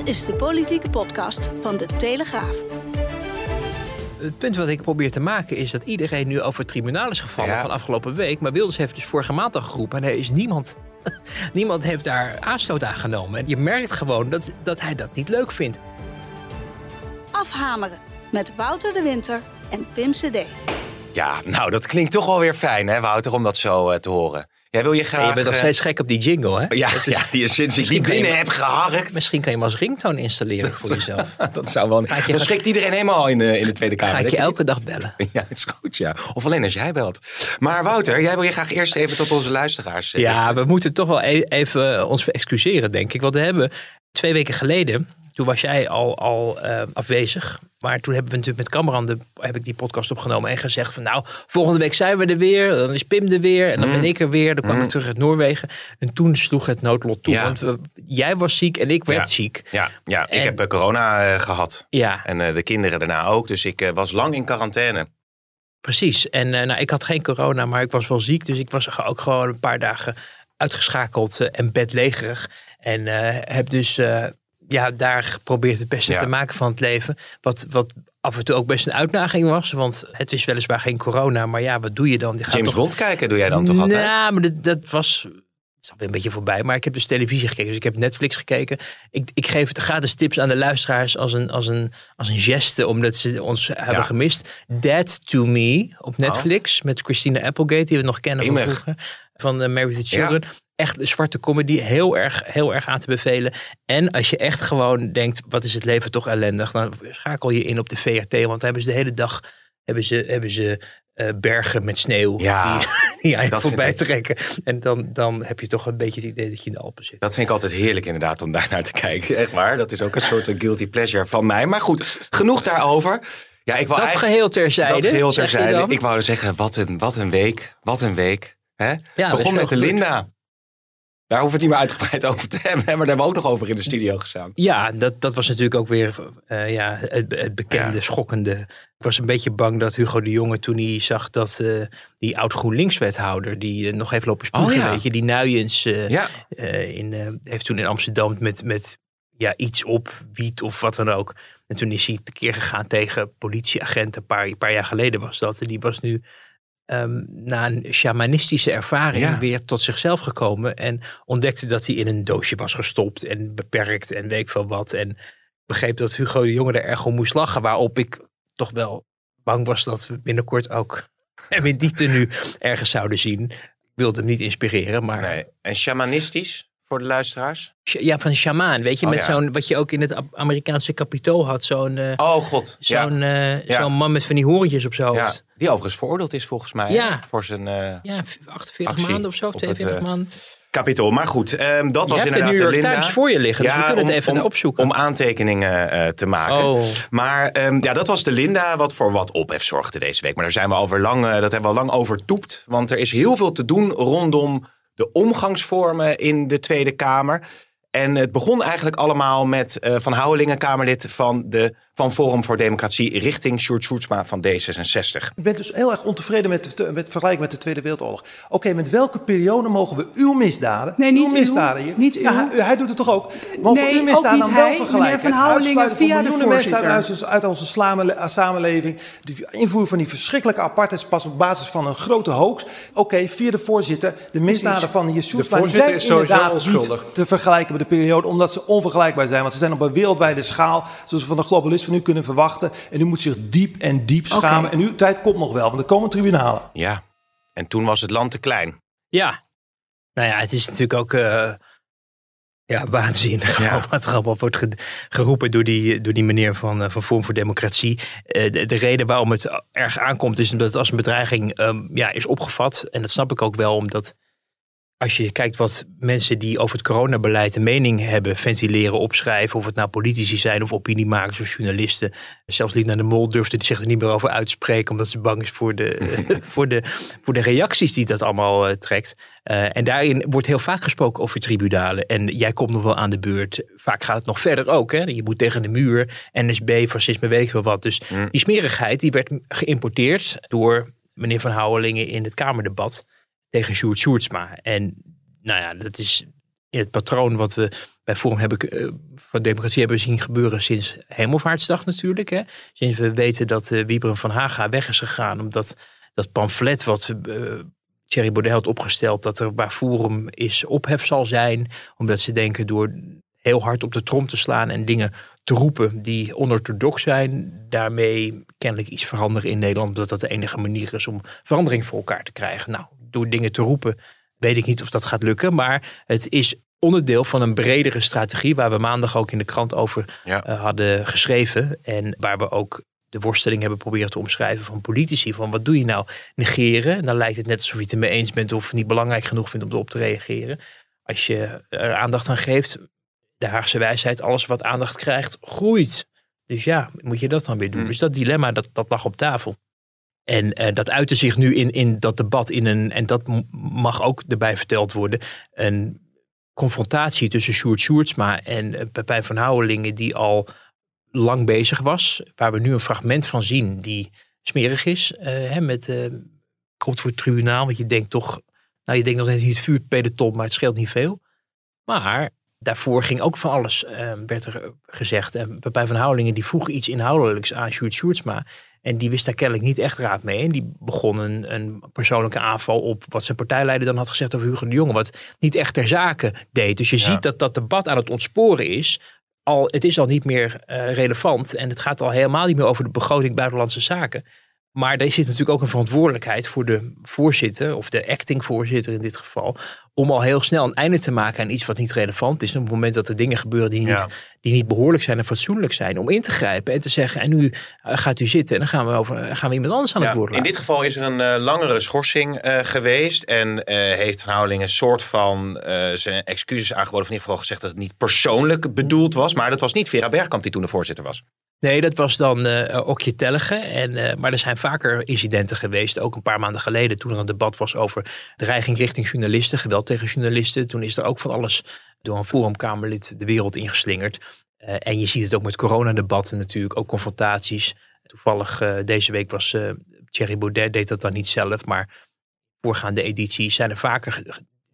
Dit is de politieke podcast van de Telegraaf. Het punt wat ik probeer te maken is dat iedereen nu over het tribunaal is gevallen Ja. van afgelopen week. Maar Wilders heeft dus vorige maand al geroepen en er is niemand, niemand heeft daar aanstoot aan genomen. En je merkt gewoon dat, dat hij dat niet leuk vindt. Afhameren met Wouter de Winter en Pim CD. Ja, nou, dat klinkt toch wel weer fijn, hè, Wouter, om dat zo eh, te horen. Jij wil je graag... En je bent nog eh, steeds gek op die jingle, hè? Ja, ja, die is sinds ik die je binnen heb geharkt. Misschien kan je hem als ringtoon installeren voor jezelf. Dat zou wel... Je- Dan schrikt iedereen helemaal in de, in de Tweede Kamer. Ga ik je elke dag bellen. Ja, het is goed, ja. Of alleen als jij belt. Maar Wouter, jij wil je graag eerst even tot onze luisteraars eh, Ja, we moeten toch wel e- even ons excuseren, denk ik. Want we hebben twee weken geleden, toen was jij al, al eh, afwezig. Maar toen hebben we natuurlijk met Cameron de, heb ik die podcast opgenomen en gezegd van nou, volgende week zijn we er weer. Dan is Pim er weer en dan ben ik er weer. Dan kwam ik terug uit Noorwegen. En toen sloeg het noodlot toe. Ja. Want we- jij was ziek en ik werd Ja. ziek. Ja, ja ik heb eh, corona eh, gehad. Ja, En de kinderen daarna ook. Dus ik was lang in quarantaine. precies. En nou, ik had geen corona, maar ik was wel ziek. Dus ik was ook gewoon een paar dagen uitgeschakeld en bedlegerig. En heb dus ja, daar geprobeerd het beste Ja. te maken van het leven. Wat, wat af en toe ook best een uitdaging was. Want het is weliswaar geen corona, maar ja, wat doe je dan? Je gaat James toch- Bond kijken doe jij dan toch altijd? Ja, maar dat, dat was. Het is alweer een beetje voorbij, maar ik heb dus televisie gekeken. Dus ik heb Netflix gekeken. Ik, ik geef het gratis tips aan de luisteraars als een, als een, als een geste, omdat ze ons hebben gemist. Dead to Me op Netflix met Christina Applegate, die we nog kennen van vroeger. Van uh, Married with Children. Echt een zwarte comedy, heel erg, heel erg aan te bevelen. En als je echt gewoon denkt, wat is het leven toch ellendig, dan schakel je in op de VRT, want dan hebben ze de hele dag hebben ze, hebben ze eh, bergen met sneeuw Ja, die, die aan je dat voorbij trekken. En dan, dan heb je toch een beetje het idee dat je in de Alpen zit. Dat vind ik altijd heerlijk inderdaad om daar naar te kijken. Echt waar. Dat is ook een soort eh, guilty pleasure van mij. Maar goed, genoeg daarover. Ja, ik wou dat geheel terzijde. Dat geheel terzijde. Ik wou zeggen, wat een, wat een week. Wat een week. Hè? Begon met de. Linda. Daar hoeven we het niet meer uitgebreid over te hebben. Maar daar hebben we ook nog over in de studio gestaan. Ja, dat, dat was natuurlijk ook weer eh, ja, het, het bekende, Ja. schokkende. Ik was een beetje bang dat Hugo de Jonge toen hij zag dat eh, die oud GroenLinks-wethouder, die eh, nog heeft lopen spugen, Oh ja. weet je, die Nuyens Ja, in, heeft toen in Amsterdam met, met ja, iets op, wiet of wat dan ook. En toen is hij tekeer gegaan tegen politieagenten, een paar, een paar jaar geleden was dat. En die was nu ehm, na een shamanistische ervaring Ja. weer tot zichzelf gekomen. En ontdekte dat hij in een doosje was gestopt en beperkt en weet ik veel wat. En begreep dat Hugo de Jonge er erg om moest lachen. Waarop ik toch wel bang was dat we binnenkort ook hem in die tenue ergens zouden zien. Ik wilde hem niet inspireren, maar nee. En shamanistisch voor de luisteraars? Ja, van shamaan, weet je, Oh, met ja. zo'n, wat je ook in het Am- Amerikaanse kapitool had, zo'n eh, Oh god. Ja. zo'n eh, Ja. zo'n man met van die horentjes op zijn hoofd. Die overigens veroordeeld is volgens mij. Ja. Voor zijn eh Ja, v- 48 Actie maanden of zo, op het, 42 eh, maanden. kapitool. Maar goed, ehm, dat Je was hebt de inderdaad New York de Linda. Times voor je liggen, dus we kunnen het even om, opzoeken. Om aantekeningen eh, te maken. Oh, Maar ehm, ja, dat was de Linda wat voor wat ophef zorgde deze week. Maar daar zijn we alweer lang, eh, dat hebben we al lang overtoept. Want er is heel veel te doen rondom de omgangsvormen in de Tweede Kamer. En het begon eigenlijk allemaal met eh, Van Houwelingen, Kamerlid van, de, van Forum voor Democratie, richting Sjoerd Sjoerdsma van D66. Ik ben dus heel erg ontevreden met, de- met vergelijking met de Tweede Wereldoorlog. Oké, met welke periode mogen we uw misdaden, Nee, niet uw misdaden hier, niet ja, uw. hij, hij doet het toch ook, mogen Nee, uw misdaden dan niet wel vergelijken? Van Het Houwelingen uitsluiten van via de mensen uit, voorzitter. uit, onze slamele- samenleving, de invoer van die verschrikkelijke apartheidspas op basis van een grote hoax. Oké, via de voorzitter, de misdaden van die voorzitter zijn inderdaad onschuldig. niet te vergelijken met de periode, omdat ze onvergelijkbaar zijn. Want ze zijn op een wereldwijde schaal, zoals we van de globalist van u kunnen verwachten. En u moet zich diep en diep schamen. En uw tijd komt nog wel, want er komen tribunalen. Ja, en toen was het land te klein. ja. Nou ja, het is natuurlijk ook eh, ja, waanzinnig Ja. wat er allemaal wordt ge- geroepen door die, door die meneer van, eh, van Forum voor Democratie. Eh, de, de reden waarom het erg aankomt is omdat het als een bedreiging ehm, ja, is opgevat. En dat snap ik ook wel, omdat als je kijkt wat mensen die over het coronabeleid een mening hebben, ventileren, opschrijven, of het nou politici zijn of opiniemakers of journalisten. Zelfs Lina de Mol durfde zich er niet meer over uitspreken, omdat ze bang is voor de, voor de, voor de reacties die dat allemaal uh, trekt. Uh, en daarin wordt heel vaak gesproken over tribunalen. En jij komt nog wel aan de beurt. Vaak gaat het nog verder ook. Hè? Je moet tegen de muur, NSB, fascisme, weet ik wel wat. Dus mm. die smerigheid die werd geïmporteerd door meneer Van Houwelingen in het Kamerdebat tegen Sjoerd Sjoerdsma. En nou ja, dat is het patroon wat we bij Forum hebben, uh, van Democratie hebben zien gebeuren sinds Hemelvaartsdag natuurlijk. Hè. Sinds we weten dat uh, Wiebren van Haga weg is gegaan. Omdat dat pamflet wat uh, Thierry Baudet had opgesteld, dat er waar Forum is ophef zal zijn. Omdat ze denken door heel hard op de trom te slaan en dingen te roepen die onorthodox zijn, daarmee kennelijk iets veranderen in Nederland, omdat dat de enige manier is om verandering voor elkaar te krijgen. Nou, door dingen te roepen, weet ik niet of dat gaat lukken. Maar het is onderdeel van een bredere strategie waar we maandag ook in de krant over eh, hadden geschreven. En waar we ook de worsteling hebben proberen te omschrijven van politici. Van wat doe je nou? Negeren. En dan lijkt het net alsof je het ermee eens bent of niet belangrijk genoeg vindt om erop te reageren. Als je er aandacht aan geeft, de Haagse wijsheid, alles wat aandacht krijgt, groeit. Dus ja, moet je dat dan weer doen? Mm. Dus dat dilemma, dat, dat lag op tafel. En uh, dat uitte zich nu in, in dat debat in een, en dat mag ook erbij verteld worden, een confrontatie tussen Sjoerd Sjoerdsma en uh, Pepijn van Houwelingen die al lang bezig was. Waar we nu een fragment van zien die smerig is. Uh, hè, met, komt voor het tribunaal, want je denkt toch, nou je denkt nog net niet vuurpeloton, maar het scheelt niet veel. Maar daarvoor ging ook van alles, werd er gezegd. En Pepijn van Houwelingen die vroeg iets inhoudelijks aan Sjoerd Sjoerdsma. En die wist daar kennelijk niet echt raad mee. En die begon een, een, persoonlijke aanval op wat zijn partijleider dan had gezegd over Hugo de Jonge. Wat niet echt ter zake deed. Dus je ziet dat dat debat aan het ontsporen is. Al, het is al niet meer uh, relevant. En het gaat al helemaal niet meer over de begroting buitenlandse zaken. Maar er zit natuurlijk ook een verantwoordelijkheid voor de voorzitter, of de acting voorzitter in dit geval, om al heel snel een einde te maken aan iets wat niet relevant is. Op het moment dat er dingen gebeuren die niet, die niet behoorlijk zijn en fatsoenlijk zijn, om in te grijpen en te zeggen, en nu eh, gaat u zitten en dan gaan we, over, gaan we iemand anders aan het woord laten. In dit geval is er een uh, langere schorsing uh, geweest en heeft Van Houweling een soort van zijn excuses aangeboden, of in ieder geval gezegd dat het niet persoonlijk bedoeld was, maar dat was niet Vera Bergkamp die toen de voorzitter was. Nee, dat was dan uh, Okje Tellige. En, uh, maar er zijn vaker incidenten geweest. Ook een paar maanden geleden toen er een debat was over dreiging richting journalisten. Geweld tegen journalisten. Toen is er ook van alles door een forumkamerlid de wereld ingeslingerd. En je ziet het ook met coronadebatten natuurlijk. Ook confrontaties. Toevallig deze week was Thierry Baudet deed dat dan niet zelf. Maar voorgaande edities zijn er vaker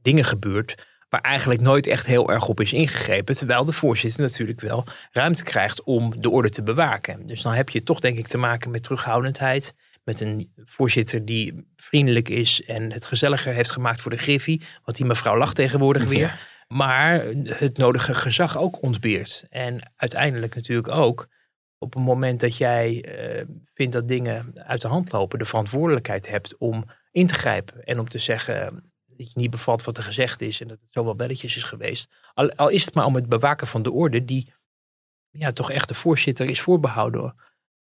dingen gebeurd waar eigenlijk nooit echt heel erg op is ingegrepen. Terwijl de voorzitter natuurlijk wel ruimte krijgt om de orde te bewaken. Dus dan heb je toch denk ik te maken met terughoudendheid. Met een voorzitter die vriendelijk is en het gezelliger heeft gemaakt voor de Griffie. Want die mevrouw lacht tegenwoordig weer. Maar het nodige gezag ook ontbeert. En uiteindelijk natuurlijk ook op het moment dat jij uh, vindt dat dingen uit de hand lopen, de verantwoordelijkheid hebt om in te grijpen en om te zeggen: dat je niet bevalt wat er gezegd is en dat het zo wel belletjes is geweest. Al, al is het maar om het bewaken van de orde die ja, toch echt de voorzitter is voorbehouden.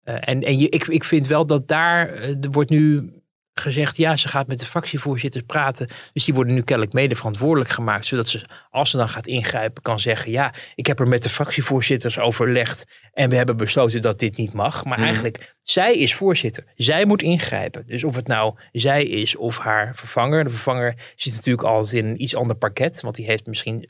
Uh, en en je, ik, ik vind wel dat daar, uh, er wordt nu gezegd, ja, ze gaat met de fractievoorzitters praten. Dus die worden nu kennelijk mede verantwoordelijk gemaakt. Zodat ze, als ze dan gaat ingrijpen, kan zeggen, ja, ik heb er met de fractievoorzitters overlegd. En we hebben besloten dat dit niet mag. Maar mhm. eigenlijk, zij is voorzitter. Zij moet ingrijpen. Dus of het nou zij is of haar vervanger. De vervanger zit natuurlijk al in een iets ander parket. Want die heeft misschien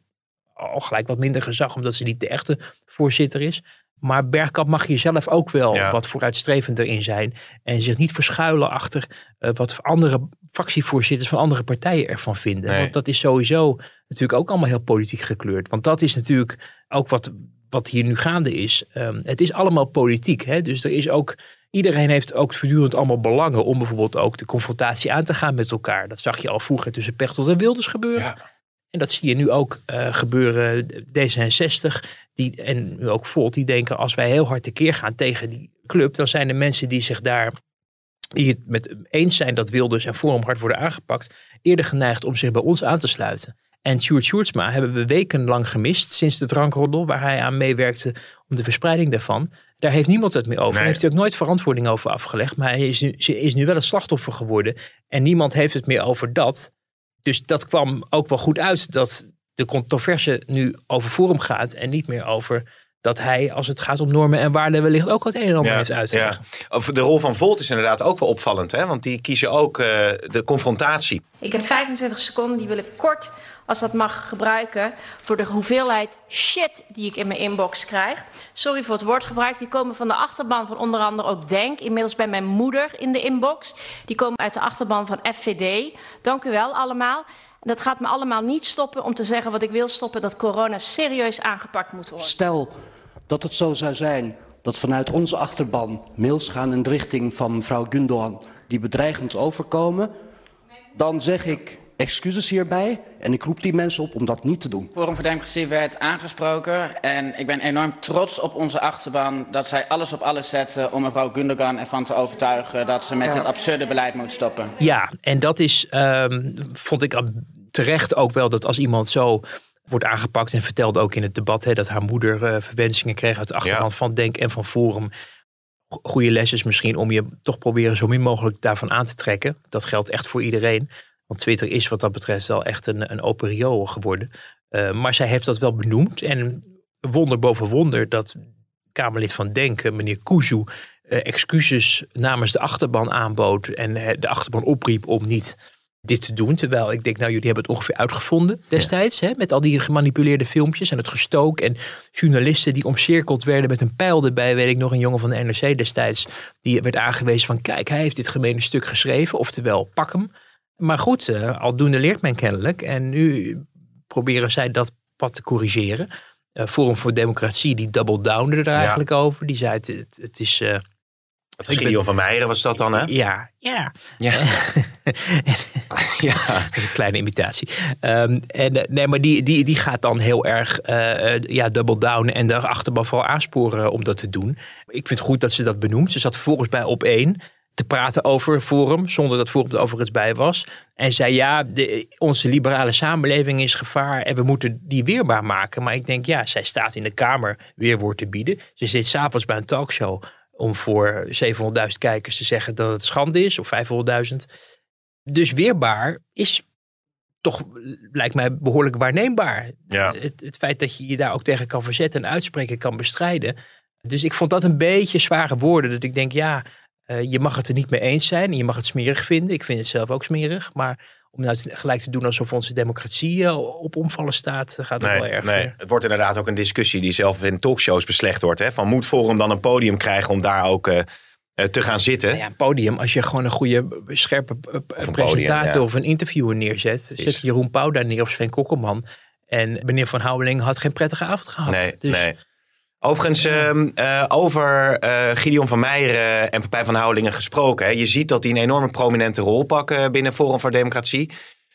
al gelijk wat minder gezag, omdat ze niet de echte voorzitter is. Maar Bergkamp mag hier zelf ook wel wat vooruitstrevender in zijn. En zich niet verschuilen achter uh, wat andere fractievoorzitters van andere partijen ervan vinden. Want dat is sowieso natuurlijk ook allemaal heel politiek gekleurd. Want dat is natuurlijk ook wat, wat hier nu gaande is. Um, het is allemaal politiek. Hè? Dus er is ook. Iedereen heeft ook voortdurend allemaal belangen om bijvoorbeeld ook de confrontatie aan te gaan met elkaar. Dat zag je al vroeger tussen Pechtold en Wilders gebeuren. Ja. En dat zie je nu ook uh, gebeuren. D66 die, en nu ook Volt, die denken als wij heel hard tekeer gaan tegen die club, dan zijn de mensen die zich daar, die het met eens zijn dat Wilders en Forum hard worden aangepakt, eerder geneigd om zich bij ons aan te sluiten. En Sjoerd Sjoerdsma hebben we wekenlang gemist sinds de drankroddel waar hij aan meewerkte om de verspreiding daarvan. Daar heeft niemand het meer over. Nee. Daar heeft hij ook nooit verantwoording over afgelegd. Maar hij is nu, is nu wel een slachtoffer geworden. En niemand heeft het meer over dat dus dat kwam ook wel goed uit dat de controverse nu over Forum gaat en niet meer over dat hij, als het gaat om normen en waarden, wellicht ook wat een en ander heeft uit te leggen. Of De rol van Volt is inderdaad ook wel opvallend, hè? want die kiezen ook uh, de confrontatie. Ik heb 25 seconden, die wil ik kort, als dat mag, gebruiken voor de hoeveelheid shit die ik in mijn inbox krijg. Sorry voor het woordgebruik, die komen van de achterban van onder andere ook Denk, inmiddels bij mijn moeder in de inbox. Die komen uit de achterban van FVD. Dank u wel allemaal. Dat gaat me allemaal niet stoppen om te zeggen wat ik wil stoppen, dat corona serieus aangepakt moet worden. Stel dat het zo zou zijn dat vanuit onze achterban mails gaan in de richting van mevrouw Gundogan die bedreigend overkomen, dan zeg ik excuses hierbij en ik roep die mensen op om dat niet te doen. Forum voor Democratie werd aangesproken en ik ben enorm trots op onze achterban dat zij alles op alles zetten om mevrouw Gundogan ervan te overtuigen dat ze met ja. dit absurde beleid moet stoppen. Ja, en dat is, um, vond ik terecht ook wel dat als iemand zo wordt aangepakt en vertelde ook in het debat hè, dat haar moeder uh, verwensingen kreeg uit de achterhand van Denk en van Forum. Goede les is misschien om je toch proberen zo min mogelijk daarvan aan te trekken. Dat geldt echt voor iedereen. Want Twitter is wat dat betreft wel echt een, een open rio geworden. Uh, maar zij heeft dat wel benoemd. En wonder boven wonder dat Kamerlid van Denk, meneer Kuzu, uh, excuses namens de achterban aanbood. En de achterban opriep om niet dit te doen. Terwijl ik denk, nou jullie hebben het ongeveer uitgevonden destijds. Hè, met al die gemanipuleerde filmpjes en het gestook. En journalisten die omcirkeld werden met een pijl erbij. Weet ik nog, een jongen van de NRC destijds. Die werd aangewezen van kijk, hij heeft dit gemene stuk geschreven. Oftewel, pak hem. Maar goed, uh, aldoende leert men kennelijk. En nu proberen zij dat pad te corrigeren. Uh, Forum voor Democratie, die double downde er eigenlijk over. Die zei het, is... Uh, het Gideon van Meijeren was dat dan, hè? Ja, ja. Ja. ja. Dat is een kleine imitatie. Um, en, nee, maar die, die, die gaat dan heel erg uh, ja, double down en achterban vooral aansporen om dat te doen. Ik vind het goed dat ze dat benoemt. Ze zat vervolgens bij op één te praten over Forum, zonder dat Forum er overigens bij was. En zei ja, de, onze liberale samenleving is gevaar en we moeten die weerbaar maken. Maar ik denk ja, zij staat in de Kamer weerwoord te bieden. Ze zit s'avonds bij een talkshow om voor 700.000 kijkers te zeggen dat het schande is, of 500.000. Dus weerbaar is toch, lijkt mij, behoorlijk waarneembaar. Ja. Het, het feit dat je je daar ook tegen kan verzetten en uitspreken kan bestrijden. Dus ik vond dat een beetje zware woorden. Dat ik denk, ja, uh, je mag het er niet mee eens zijn en je mag het smerig vinden. Ik vind het zelf ook smerig. Maar om nou gelijk te doen alsof onze democratie uh, op omvallen staat, gaat het nee, wel erg. Nee. Het wordt inderdaad ook een discussie die zelf in talkshows beslecht wordt. Hè? Van moet Forum dan een podium krijgen om daar ook uh, te gaan zitten? Nou ja, een podium. Als je gewoon een goede, scherpe of presentator podium, ja. of een interviewer neerzet. Zet Jeroen Pauw daar neer of Sven Kokkelman. En meneer Van Houweling had geen prettige avond gehad. Nee, dus, nee. Overigens, uh, over uh, Gideon van Meijeren en Pepijn van Houwelingen gesproken. Hè. Je ziet dat die een enorme prominente rol pakken binnen Forum voor Democratie.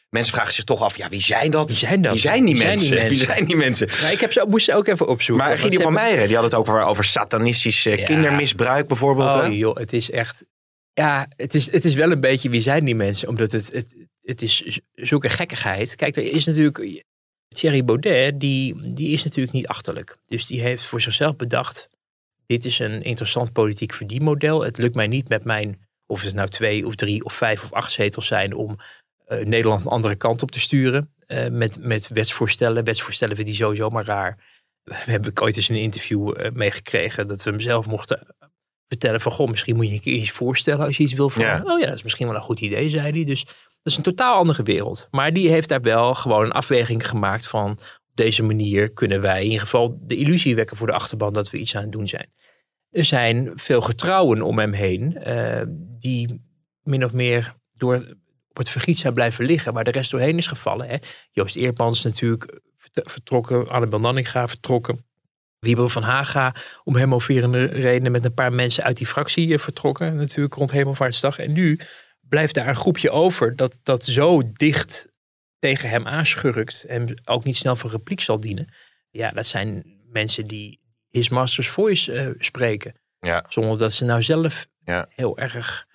Mensen vragen zich toch af, ja, wie zijn dat? Wie zijn dat? Wie zijn die, Wie zijn mensen? die mensen? Wie zijn die mensen? Ja, ik heb ze, moest ze ook even opzoeken. Maar Gideon van Meijeren, die had het ook over, over satanistisch eh, Ja. kindermisbruik bijvoorbeeld. hè? Oh joh, het is echt... Ja, het is, het is wel een beetje wie zijn die mensen. Omdat het, het, het is zulke gekkigheid. Kijk, er is natuurlijk... Thierry Baudet, die, die is natuurlijk niet achterlijk. Dus die heeft voor zichzelf bedacht... Dit is een interessant politiek verdienmodel. Het lukt mij niet met mijn... Of het nou twee of drie of vijf of acht zetels zijn... om eh, Nederland een andere kant op te sturen. eh, met, met wetsvoorstellen. Wetsvoorstellen vind die sowieso maar raar. We hebben ooit eens een interview eh, meegekregen... dat we hem zelf mochten vertellen van... Goh, misschien moet je keer iets voorstellen als je iets wil veranderen. Oh ja, dat is misschien wel een goed idee, zei hij. Dus dat is een totaal andere wereld. Maar die heeft daar wel gewoon een afweging gemaakt van... op deze manier kunnen wij in ieder geval de illusie wekken voor de achterban... dat we iets aan het doen zijn. Er zijn veel getrouwen om hem heen... eh, die min of meer door op het vergiet zijn blijven liggen... waar de rest doorheen is gevallen. Hè. Joost Eerpans natuurlijk vert- vertrokken, Annabel Nanninga vertrokken... Wiebel van Haga om hemoverende redenen met een paar mensen uit die fractie eh, vertrokken. Natuurlijk rond Hemelvaartsdag. En nu blijft daar een groepje over dat, dat zo dicht tegen hem aanschurkt. En ook niet snel voor repliek zal dienen. Ja, dat zijn mensen die his master's voice eh, spreken. Ja. Zonder dat ze nou zelf Ja. heel erg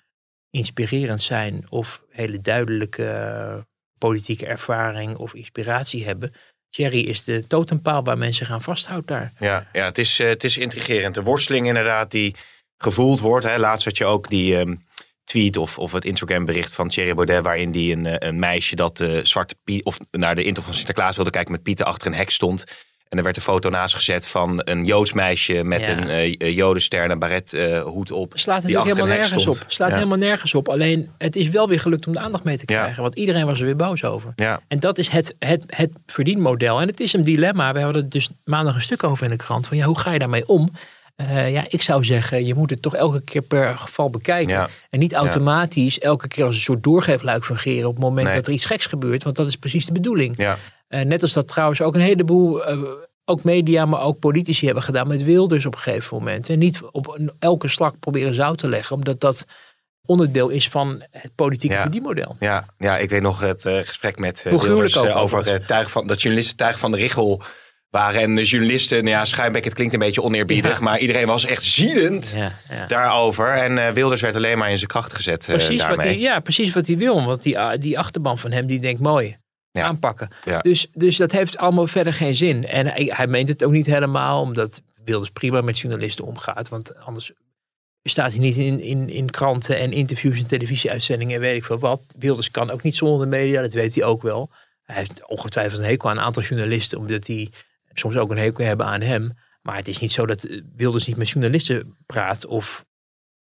inspirerend zijn. Of hele duidelijke eh, politieke ervaring of inspiratie hebben. Thierry is de totempaal waar mensen gaan vasthouden daar. Ja, ja het, is, eh, het is intrigerend. De worsteling inderdaad die gevoeld wordt. Hè. Laatst had je ook die, ehm, tweet of, of het Instagram bericht van Thierry Baudet... waarin die een, een meisje dat uh, zwarte of naar de intocht van Sinterklaas wilde kijken met Pieten achter een hek stond... En er werd een foto naast gezet van een Joods meisje met een uh, jodenster en een baret uh, hoed op. Slaat natuurlijk helemaal nergens op. Slaat helemaal nergens op. Alleen het is wel weer gelukt om de aandacht mee te krijgen. Want iedereen was er weer boos over. En dat is het, het, het verdienmodel. En het is een dilemma. We hadden het dus maandag een stuk over in de krant. Van ja, hoe ga je daarmee om? Uh, ja, ik zou zeggen, je moet het toch elke keer per geval bekijken. En niet automatisch elke keer als een soort doorgeefluik fungeren op het moment dat er iets geks gebeurt. Want dat is precies de bedoeling. Ja. Uh, net als dat trouwens ook een heleboel, uh, ook media, maar ook politici hebben gedaan met Wilders op een gegeven moment. En niet op elke slag proberen zout te leggen, omdat dat onderdeel is van het politieke ja. verdienmodel. Ja, ja, ik weet nog het gesprek met Wilders over het tuig van, dat journalisten tuig van de Richel waren. En de journalisten, nou ja, schuimbek, het klinkt een beetje oneerbiedig, maar iedereen was echt ziedend ja, ja. daarover. En uh, Wilders werd alleen maar in zijn kracht gezet uh, precies daarmee. Wat hij, ja, precies wat hij wil. Want die, die achterban van hem, die denkt mooi. Aanpakken. Dus, dus dat heeft allemaal verder geen zin. En hij, hij meent het ook niet helemaal, omdat Wilders prima met journalisten omgaat. Want anders staat hij niet in, in, in kranten en interviews en televisieuitzendingen en weet ik veel wat. Wilders kan ook niet zonder de media, dat weet hij ook wel. Hij heeft ongetwijfeld een hekel aan een aantal journalisten, omdat hij soms ook een hekel hebben aan hem. Maar het is niet zo dat Wilders niet met journalisten praat of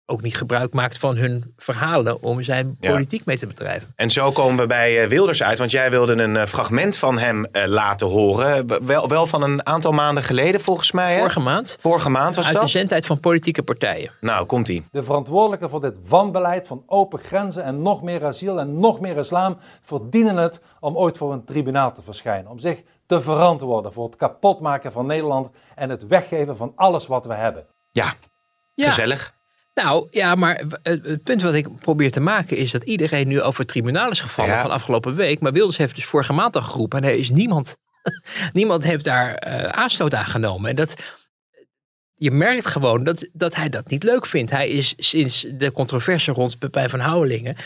ook niet gebruik maakt van hun verhalen om zijn politiek mee te bedrijven. En zo komen we bij Wilders uit, want jij wilde een fragment van hem laten horen. Wel, wel van een aantal maanden geleden volgens mij. Hè? Vorige maand. Vorige maand was uit dat? de zendtijd van politieke partijen. Nou, komt ie. De verantwoordelijken voor dit wanbeleid van open grenzen en nog meer asiel en nog meer islam verdienen het om ooit voor een tribunaal te verschijnen. Om zich te verantwoorden voor het kapotmaken van Nederland en het weggeven van alles wat we hebben. Ja, ja. gezellig. Nou ja, maar het punt wat ik probeer te maken is dat iedereen nu over het tribunaal is gevallen ja. van afgelopen week. Maar Wilders heeft dus vorige maand al geroepen en er is niemand, niemand heeft daar uh, aanstoot aan genomen. En dat, je merkt gewoon dat, dat hij dat niet leuk vindt. Hij is sinds de controverse rond Pepijn van Houwelingen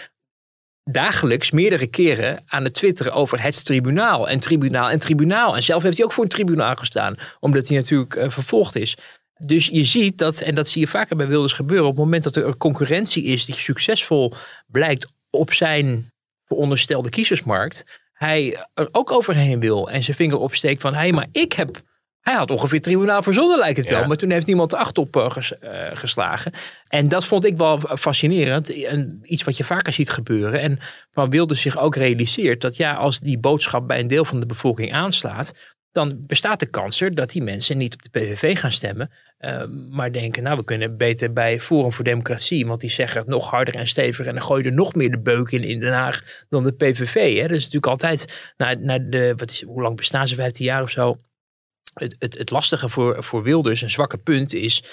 dagelijks meerdere keren aan het twitteren over het tribunaal en tribunaal en tribunaal. En zelf heeft hij ook voor een tribunaal gestaan, omdat hij natuurlijk uh, vervolgd is. Dus je ziet dat, en dat zie je vaker bij Wilders gebeuren, op het moment dat er concurrentie is die succesvol blijkt op zijn veronderstelde kiezersmarkt, hij er ook overheen wil en zijn vinger opsteekt van, hé, hey, maar ik heb hij had ongeveer tribunaal verzonnen, lijkt het wel. Maar toen heeft niemand de acht op uh, ges, uh, geslagen. En dat vond ik wel fascinerend. En iets wat je vaker ziet gebeuren. En van wilde zich ook realiseert dat ja, als die boodschap bij een deel van de bevolking aanslaat. Dan bestaat de kans er dat die mensen niet op de PVV gaan stemmen. Uh, maar denken, nou we kunnen beter bij Forum voor Democratie. Want die zeggen het nog harder en steviger. En dan gooi je er nog meer de beuk in in Den Haag dan de PVV. Hè? Dat is natuurlijk altijd, naar, naar de, wat is, hoe lang bestaan ze, 15 jaar of zo het, het, het lastige voor, voor Wilders, een zwakke punt, is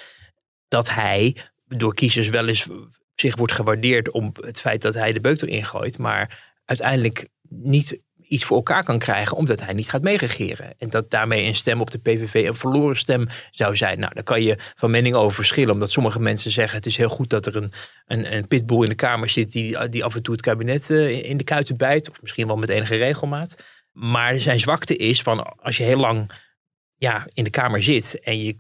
dat hij door kiezers wel eens zich wordt gewaardeerd om het feit dat hij de beuk erin gooit, maar uiteindelijk niet iets voor elkaar kan krijgen omdat hij niet gaat meeregeren. En dat daarmee een stem op de PVV een verloren stem zou zijn. Nou, daar kan je van mening over verschillen, omdat sommige mensen zeggen het is heel goed dat er een, een, een pitbull in de Kamer zit die, die af en toe het kabinet in de kuiten bijt, of misschien wel met enige regelmaat. Maar zijn zwakte is van als je heel lang ja, in de Kamer zit en je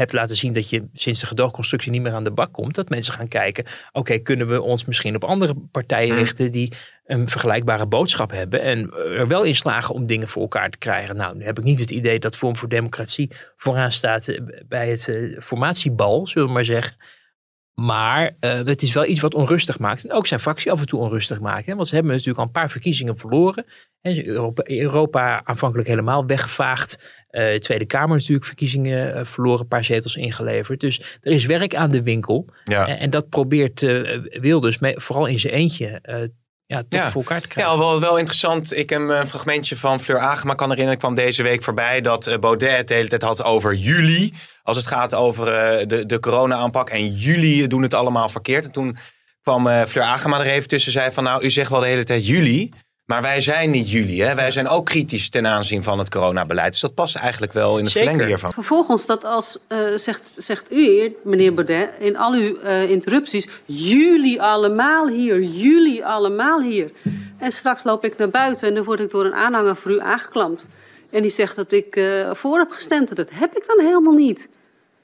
hebt laten zien dat je sinds de gedoogconstructie niet meer aan de bak komt, dat mensen gaan kijken, oké, kunnen we ons misschien op andere partijen richten die een vergelijkbare boodschap hebben en er wel in slagen om dingen voor elkaar te krijgen. Nou, nu heb ik niet het idee dat Vorm voor Democratie vooraan staat bij het uh, formatiebal, zullen we maar zeggen. Maar uh, het is wel iets wat onrustig maakt. En ook zijn fractie af en toe onrustig maakt. Hè? Want ze hebben natuurlijk al een paar verkiezingen verloren. En Europa, Europa aanvankelijk helemaal weggevaagd. Uh, Tweede Kamer natuurlijk verkiezingen uh, verloren. Een paar zetels ingeleverd. Dus er is werk aan de winkel. Ja. En, en, dat probeert Wilders, mee, vooral in zijn eentje, ja, toch ja. voor elkaar te krijgen. Ja, wel, wel interessant. Ik heb een fragmentje van Fleur Agema kan herinneren. Ik kwam deze week voorbij dat Baudet de hele tijd had over juli. Als het gaat over uh, de, de corona-aanpak. En jullie doen het allemaal verkeerd. En toen kwam uh, Fleur Agema er even tussen. Zei van nou, u zegt wel de hele tijd jullie. Maar wij zijn niet jullie. Hè? Wij zijn ook kritisch ten aanzien van het coronabeleid. Dus dat past eigenlijk wel in het Zeker. verlengde hiervan. Vervolgens dat als, uh, zegt, zegt u hier, meneer Baudet, in al uw uh, interrupties... jullie allemaal hier, jullie allemaal hier. En straks loop ik naar buiten en dan word ik door een aanhanger voor u aangeklampt. En die zegt dat ik uh, voor heb gestemd. Dat heb ik dan helemaal niet.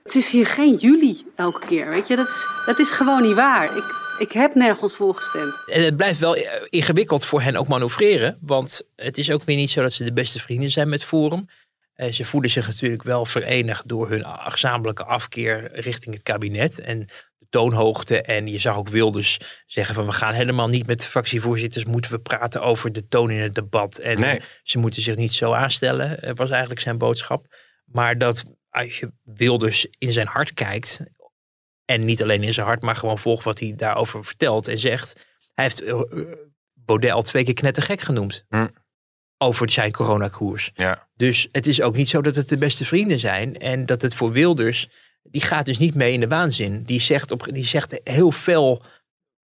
Het is hier geen jullie elke keer, weet je. Dat is, dat is gewoon niet waar. Ik, Ik heb nergens voor gestemd. En het blijft wel eh, ingewikkeld voor hen ook manoeuvreren. Want het is ook weer niet zo dat ze de beste vrienden zijn met Forum. Eh, ze voelen zich natuurlijk wel verenigd door hun gezamenlijke afkeer richting het kabinet. En de toonhoogte. En je zag ook Wilders zeggen van we gaan helemaal niet met de fractievoorzitters. Moeten we praten over de toon in het debat. En Nee. ze moeten zich niet zo aanstellen. eh, was eigenlijk zijn boodschap. Maar dat als je Wilders in zijn hart kijkt. En niet alleen in zijn hart, maar gewoon volgt wat hij daarover vertelt en zegt. Hij heeft eh, eh, Baudet al twee keer knettergek genoemd. Hm. Over zijn coronakoers. Ja. Dus het is ook niet zo dat het de beste vrienden zijn. En dat het voor Wilders, die gaat dus niet mee in de waanzin. Die zegt, op, die zegt heel veel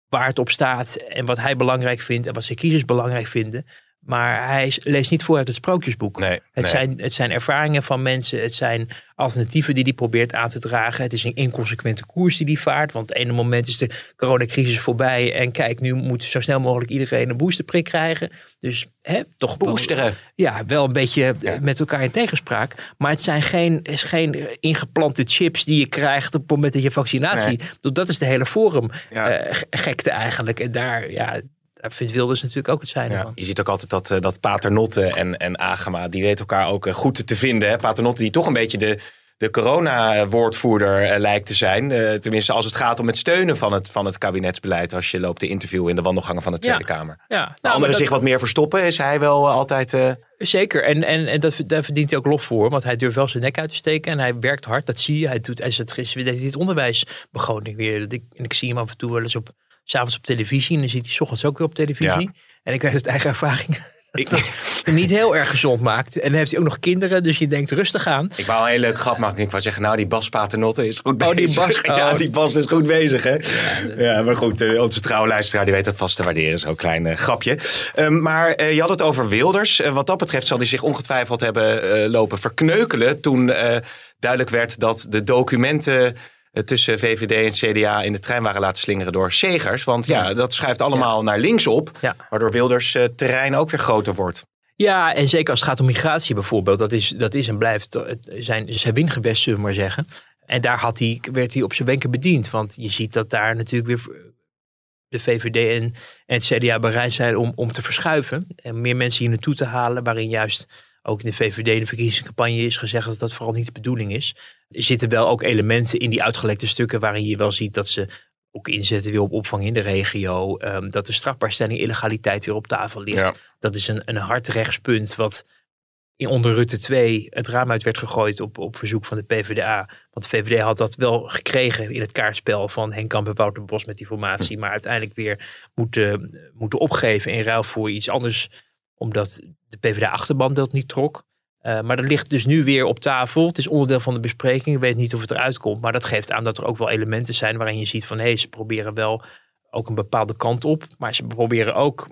waar het op staat. En wat hij belangrijk vindt en wat zijn kiezers belangrijk vinden. Maar hij leest niet voor uit het sprookjesboek. Nee, Het, nee. zijn, het zijn ervaringen van mensen. Het zijn alternatieven die hij probeert aan te dragen. Het is een inconsequente koers die hij vaart. Want het ene moment is de coronacrisis voorbij. En kijk, nu moet zo snel mogelijk iedereen een boosterprik krijgen. Dus hè, toch wel- Boosteren. ja, wel een beetje Ja. met elkaar in tegenspraak. Maar het zijn geen, is geen ingeplante chips die je krijgt op het moment dat je vaccinatie. Nee. Dat is de hele forum Ja. eh, ge- gekte eigenlijk. En daar, ja, daar vindt Wilders natuurlijk ook het Ja, van. je ziet ook altijd dat, eh, dat Paternotte en, en Agema, die weten elkaar ook eh, goed te vinden. Hè? Paternotte die toch een beetje de, de corona-woordvoerder eh, lijkt te zijn. Tenminste, als het gaat om het steunen van het, van het kabinetsbeleid. Als je loopt te interviewen in de wandelgangen van de Tweede Ja. Kamer. Ja, Nou, anderen dat- zich wat meer verstoppen, is hij wel altijd... Zeker, en, en, en dat, daar verdient hij ook lof voor. Want hij durft wel zijn nek uit te steken. En hij werkt hard, dat zie je. Hij doet, hij zit gisteren dit onderwijsbegroting weer. Dat ik, en ik zie hem af en toe wel eens op, s'avonds op televisie. En dan ziet hij 's ochtends ook weer op televisie. En ik weet uit eigen ervaring ik, het niet heel erg gezond maakt. En dan heeft hij ook nog kinderen. Dus je denkt rustig aan. ik wou een hele leuke grap maken. Ik wou zeggen, nou die Bas Paternotte is goed Oh, die bezig. Bas, ja, oh. die Bas is goed bezig, hè? Ja, maar goed, eh, onze trouwe luisteraar die weet dat vast te waarderen. Zo'n klein eh, grapje. Ehm, maar eh, je had het over Wilders. Wat dat betreft zal hij zich ongetwijfeld hebben lopen verkneukelen... toen duidelijk werd dat de documenten... eh, tussen VVD en CDA in de trein waren laten slingeren door Segers. Want ja, dat schuift allemaal naar links op. Ja. Waardoor Wilders eh, terrein ook weer groter wordt. Ja, en zeker als het gaat om migratie bijvoorbeeld. Dat is, dat is en blijft het zijn, zijn wingewest, zullen we maar zeggen. En daar had hij, werd hij op zijn wenken bediend. Want je ziet dat daar natuurlijk weer de VVD en, en het CDA bereid zijn om, om te verschuiven. En meer mensen hier naartoe te halen. Waarin juist ook in de VVD in de verkiezingscampagne is gezegd dat dat vooral niet de bedoeling is. Er zitten wel ook elementen in die uitgelekte stukken waarin je wel ziet dat ze ook inzetten weer op opvang in de regio. Ehm, dat de strafbaarstelling illegaliteit weer op tafel ligt. Ja. Dat is een, een hard rechtspunt wat in onder Rutte 2 het raam uit werd gegooid op, op verzoek van de PvdA. Want de VVD had dat wel gekregen in het kaartspel van Henk Kamp en Wouter Bos met die formatie. Maar uiteindelijk weer moeten, moeten opgeven in ruil voor iets anders. Omdat de PvdA-achterban dat niet trok. Eh, maar dat ligt dus nu weer op tafel. Het is onderdeel van de bespreking. Ik weet niet of het eruit komt. Maar dat geeft aan dat er ook wel elementen zijn waarin je ziet van hé, ze proberen wel ook een bepaalde kant op. Maar ze proberen ook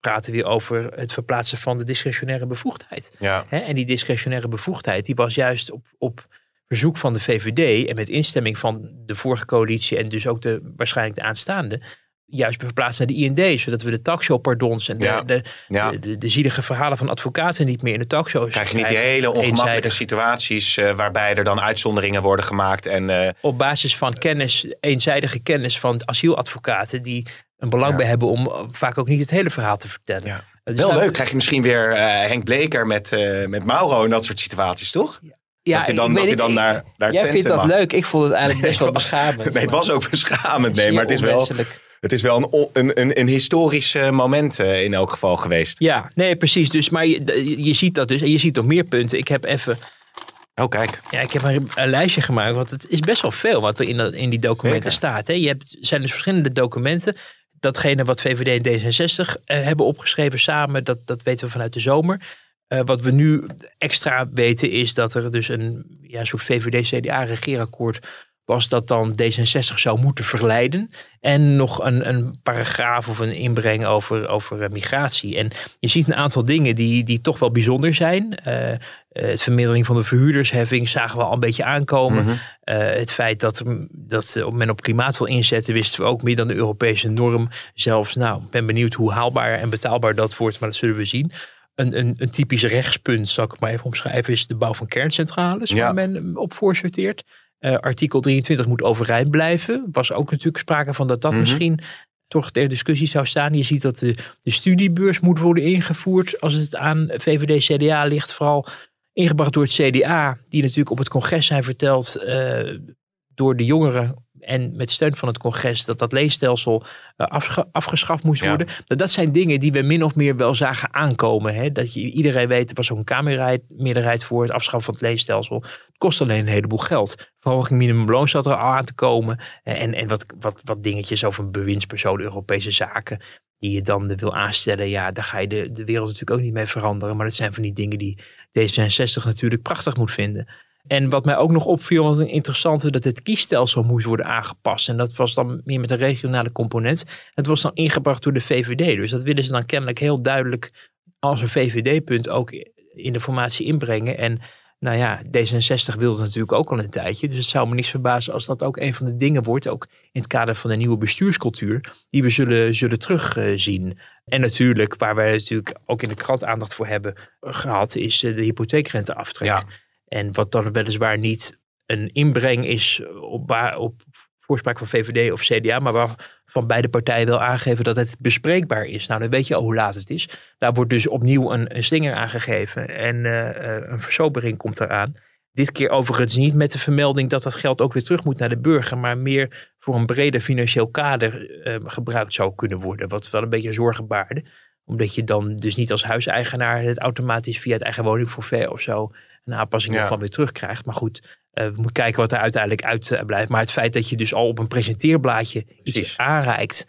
praten weer over het verplaatsen van de discretionaire bevoegdheid. Ja. Hè, en die discretionaire bevoegdheid, die was juist op, op verzoek van de VVD en met instemming van de vorige coalitie en dus ook de, waarschijnlijk de aanstaande, juist verplaatst naar de IND, zodat we de talkshow-pardons en de, Ja. de, Ja. de, zielige verhalen van advocaten niet meer in de talkshows Krijg je niet die hele ongemakkelijke situaties eh, waarbij er dan uitzonderingen worden gemaakt en eh, Op basis van kennis, eenzijdige kennis van asieladvocaten die een belang Ja. bij hebben om eh, vaak ook niet het hele verhaal te vertellen. Ja. Wel nou- leuk. Krijg je misschien weer Henk Bleker met, met Mauro en dat soort situaties, toch? Ja, dat hij dan, ik dat hij dan niet, naar, naar Jij Twente vindt dat mag. leuk. Ik vond het eigenlijk best wel Nee, beschamend. Nee, het was ook beschamend. Nee, maar het is wel. Het is wel een, een, een, een historisch eh, moment eh, in elk geval geweest. Ja, nee, precies. Dus, maar je, je ziet dat dus. En je ziet nog meer punten. Ik heb even Oh, kijk. ja, ik heb een, een lijstje gemaakt. Want het is best wel veel wat er in, dat, in die documenten staat. Hè. Je hebt, zijn dus verschillende documenten. Datgene wat VVD en D66 eh, hebben opgeschreven samen, dat, dat weten we vanuit de zomer. Wat we nu extra weten is dat er dus een ja, soort VVD-CDA-regeerakkoord was dat dan D66 zou moeten verleiden. En nog een, een paragraaf of een inbreng over, over eh, migratie. En je ziet een aantal dingen die, die toch wel bijzonder zijn. Eh, eh, het vermindering van de verhuurdersheffing zagen we al een beetje aankomen. Mhm. Het feit dat, er- dat men op klimaat wil inzetten, wisten we ook meer dan de Europese norm. Zelfs, nou, ik ben benieuwd hoe haalbaar en betaalbaar dat wordt, maar dat zullen we zien. Een, een, een typisch rechtspunt, zal ik maar even omschrijven, is de bouw van kerncentrales, Ja. waar men op voor eh, artikel 23 moet overeind blijven. Was ook natuurlijk sprake van dat dat Mhm. misschien toch ter discussie zou staan. Je ziet dat de, de studiebeurs moet worden ingevoerd als het aan VVD, CDA ligt. Vooral ingebracht door het CDA, die natuurlijk op het congres zijn verteld eh, door de jongeren en met steun van het congres dat dat leenstelsel eh, afge- afgeschaft moest Ja. worden. Dat, dat zijn dingen die we min of meer wel zagen aankomen. Hè? Dat je, iedereen weet, er was een kamermeerderheid voor het afschaffen van het leenstelsel. Het kost alleen een heleboel geld. Verhoging minimumloon zat er al aan te komen. Eh, En, en wat, wat, wat dingetjes over een bewindspersoon, Europese zaken, die je dan wil aanstellen. Ja, daar ga je de, de wereld natuurlijk ook niet mee veranderen. Maar dat zijn van die dingen die D66 natuurlijk prachtig moet vinden. En wat mij ook nog opviel, wat een interessante, dat het kiesstelsel moest worden aangepast. En dat was dan meer met een regionale component. Het was dan ingebracht door de VVD. Dus dat willen ze dan kennelijk heel duidelijk als een VVD-punt ook in de formatie inbrengen. En nou ja, D66 wilde natuurlijk ook al een tijdje. Dus het zou me niets verbazen als dat ook een van de dingen wordt, ook in het kader van de nieuwe bestuurscultuur, die we zullen, zullen terugzien. En natuurlijk, waar wij natuurlijk ook in de krant aandacht voor hebben gehad, is eh, de hypotheekrenteaftrek. Ja. En wat dan weliswaar niet een inbreng is op, op voorspraak van VVD of CDA, maar waarvan beide partijen wel aangeven dat het bespreekbaar is. Nou, dan weet je al hoe laat het is. Daar wordt dus opnieuw een, een slinger aangegeven en eh, eh, een versobering komt eraan. Dit keer overigens niet met de vermelding dat dat geld ook weer terug moet naar de burger, maar meer voor een breder financieel kader eh, gebruikt zou kunnen worden. Wat wel een beetje zorgen baarde. Omdat je dan dus niet als huiseigenaar het automatisch via het eigen woningforfait of zo een aanpassing Ja. ervan weer terugkrijgt. Maar goed, eh, we moeten kijken wat er uiteindelijk uit eh, blijft. Maar het feit dat je dus al op een presenteerblaadje iets aanreikt,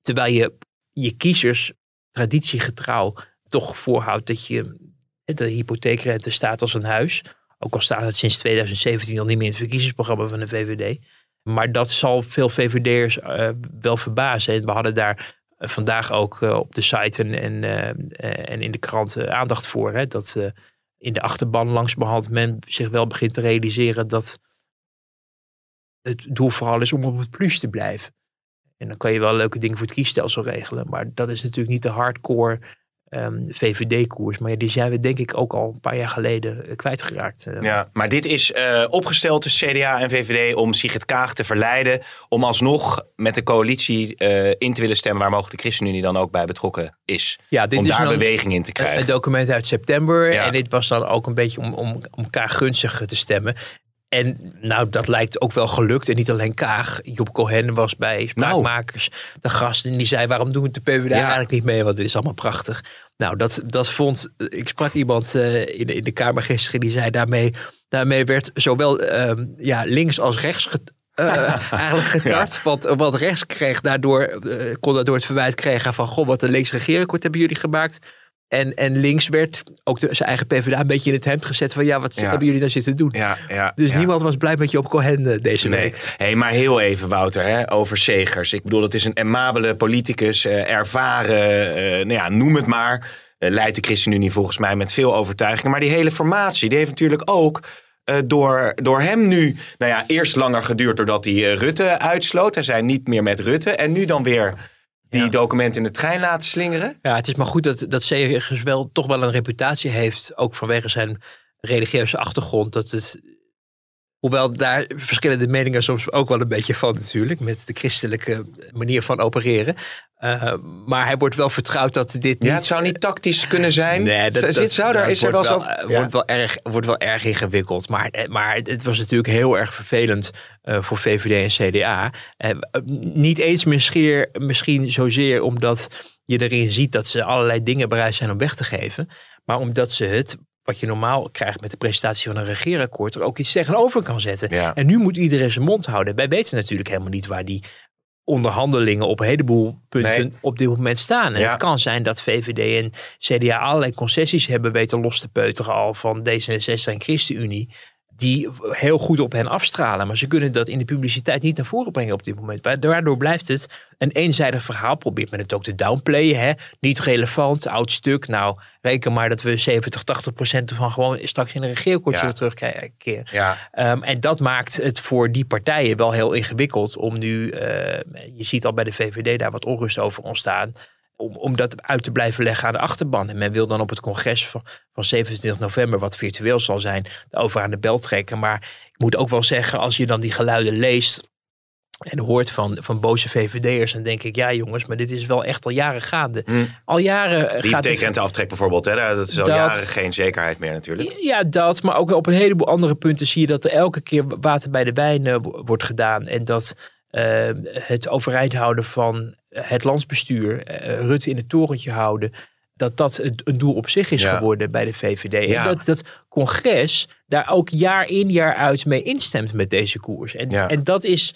terwijl je je kiezers traditiegetrouw toch voorhoudt dat je de hypotheekrente staat als een huis. Ook al staat het sinds 2017 al niet meer in het verkiezingsprogramma van de VVD. Maar dat zal veel VVD'ers eh, wel verbazen. En we hadden daar vandaag ook eh, op de site en, en, eh, eh, en in de krant eh, aandacht voor. Hè, dat eh, in de achterban langsbehand men zich wel begint te realiseren dat het doel vooral is om op het plus te blijven. En dan kan je wel leuke dingen voor het kiesstelsel regelen. Maar dat is natuurlijk niet de hardcore ehm, VVD-koers. Maar ja, die zijn we denk ik ook al een paar jaar geleden eh, kwijtgeraakt. eh. Ja, maar dit is eh, opgesteld tussen CDA en VVD om Sigrid Kaag te verleiden. Om alsnog met de coalitie eh, in te willen stemmen waar mogelijk de ChristenUnie dan ook bij betrokken is. Ja, dit om is daar beweging in te krijgen. een document uit september. Ja. En dit was dan ook een beetje om, om, om elkaar gunstig te stemmen. En nou, dat lijkt ook wel gelukt. En niet alleen Kaag. Job Cohen was bij Spraakmakers de gast. En die zei, waarom doen we het de PvdA Ja. eigenlijk niet mee? Want dit is allemaal prachtig. Nou, dat, dat vond... Ik sprak iemand eh, in, de- in de Kamer gisteren. Die zei daarmee... Daarmee werd zowel ehm, ja, links als rechts get- eh, eigenlijk getart. Want wat rechts kreeg daardoor, eh, kon daardoor het verwijt krijgen van... Goh, wat een links regeerakkoord hebben jullie gemaakt. En, en links werd ook de, zijn eigen PvdA een beetje in het hemd gezet van... Ja, wat Ja. hebben jullie daar zitten doen? Ja, ja, Dus niemand was blij met Job Cohen eh, deze Nee, week. hey, maar heel even Wouter, hè, over Segers. Ik bedoel, het is een amabele politicus, eh, ervaren, eh, nou ja, noem het maar. Eh, leidt de ChristenUnie volgens mij met veel overtuiging. Maar die hele formatie, die heeft natuurlijk ook door, door hem nu, nou ja, eerst langer geduurd doordat hij Rutte uitsloot. Hij zei niet meer met Rutte. En nu dan weer die documenten in de trein laten slingeren. Ja, het is maar goed dat, dat Segers wel toch wel een reputatie heeft, ook vanwege zijn religieuze achtergrond, dat het, hoewel daar verschillende meningen soms ook wel een beetje van natuurlijk, met de christelijke manier van opereren, eh, maar hij wordt wel vertrouwd dat dit niet... Ja, het zou niet tactisch kunnen zijn. Nee, dat, Zit, zou daar, is er wel zo... eh, Ja. wordt, wel erg, wordt wel erg ingewikkeld. Maar, eh, maar het, was natuurlijk heel erg vervelend voor VVD en CDA. Niet eens misschien, misschien zozeer omdat je erin ziet dat ze allerlei dingen bereid zijn om weg te geven. Maar omdat ze het, wat je normaal krijgt met de presentatie van een regeerakkoord, er ook iets tegenover kan zetten. Ja. En nu moet iedereen zijn mond houden. Wij weten natuurlijk helemaal niet waar die onderhandelingen op een heleboel punten Nee. op dit moment staan. En Ja. het kan zijn dat VVD en CDA allerlei concessies hebben weten los te peuteren al van D66 en ChristenUnie. Die heel goed op hen afstralen. Maar ze kunnen dat in de publiciteit niet naar voren brengen op dit moment. Daardoor blijft het een eenzijdig verhaal. Probeert men het ook te downplayen. Hè? Niet relevant, oud stuk. Nou, reken maar dat we 70, 80 procent ervan gewoon straks in een regeerakkoord Ja. terugkeren. Ja, Ehm, en dat maakt het voor die partijen wel heel ingewikkeld om nu, eh, je ziet al bij de VVD daar wat onrust over ontstaan. Om, om dat uit te blijven leggen aan de achterban. En men wil dan op het congres van, van 27 november, wat virtueel zal zijn, over aan de bel trekken. Maar ik moet ook wel zeggen, als je dan die geluiden leest en hoort van, van boze VVD'ers, dan denk ik, ja jongens, maar dit is wel echt al jaren gaande. Mm. Al jaren Die gaat betekent aftrek bijvoorbeeld. Hè? Dat is al Dat- jaren geen zekerheid meer natuurlijk. ja, dat, maar ook op een heleboel andere punten zie je dat er elke keer water bij de wijn eh, wo- wordt gedaan. En dat eh, het overeind houden van het landsbestuur, eh, Rutte in het torentje houden, dat dat een doel op zich is Ja. geworden bij de VVD. Ja. En dat dat congres daar ook jaar in jaar uit mee instemt met deze koers. En, Ja. en dat is.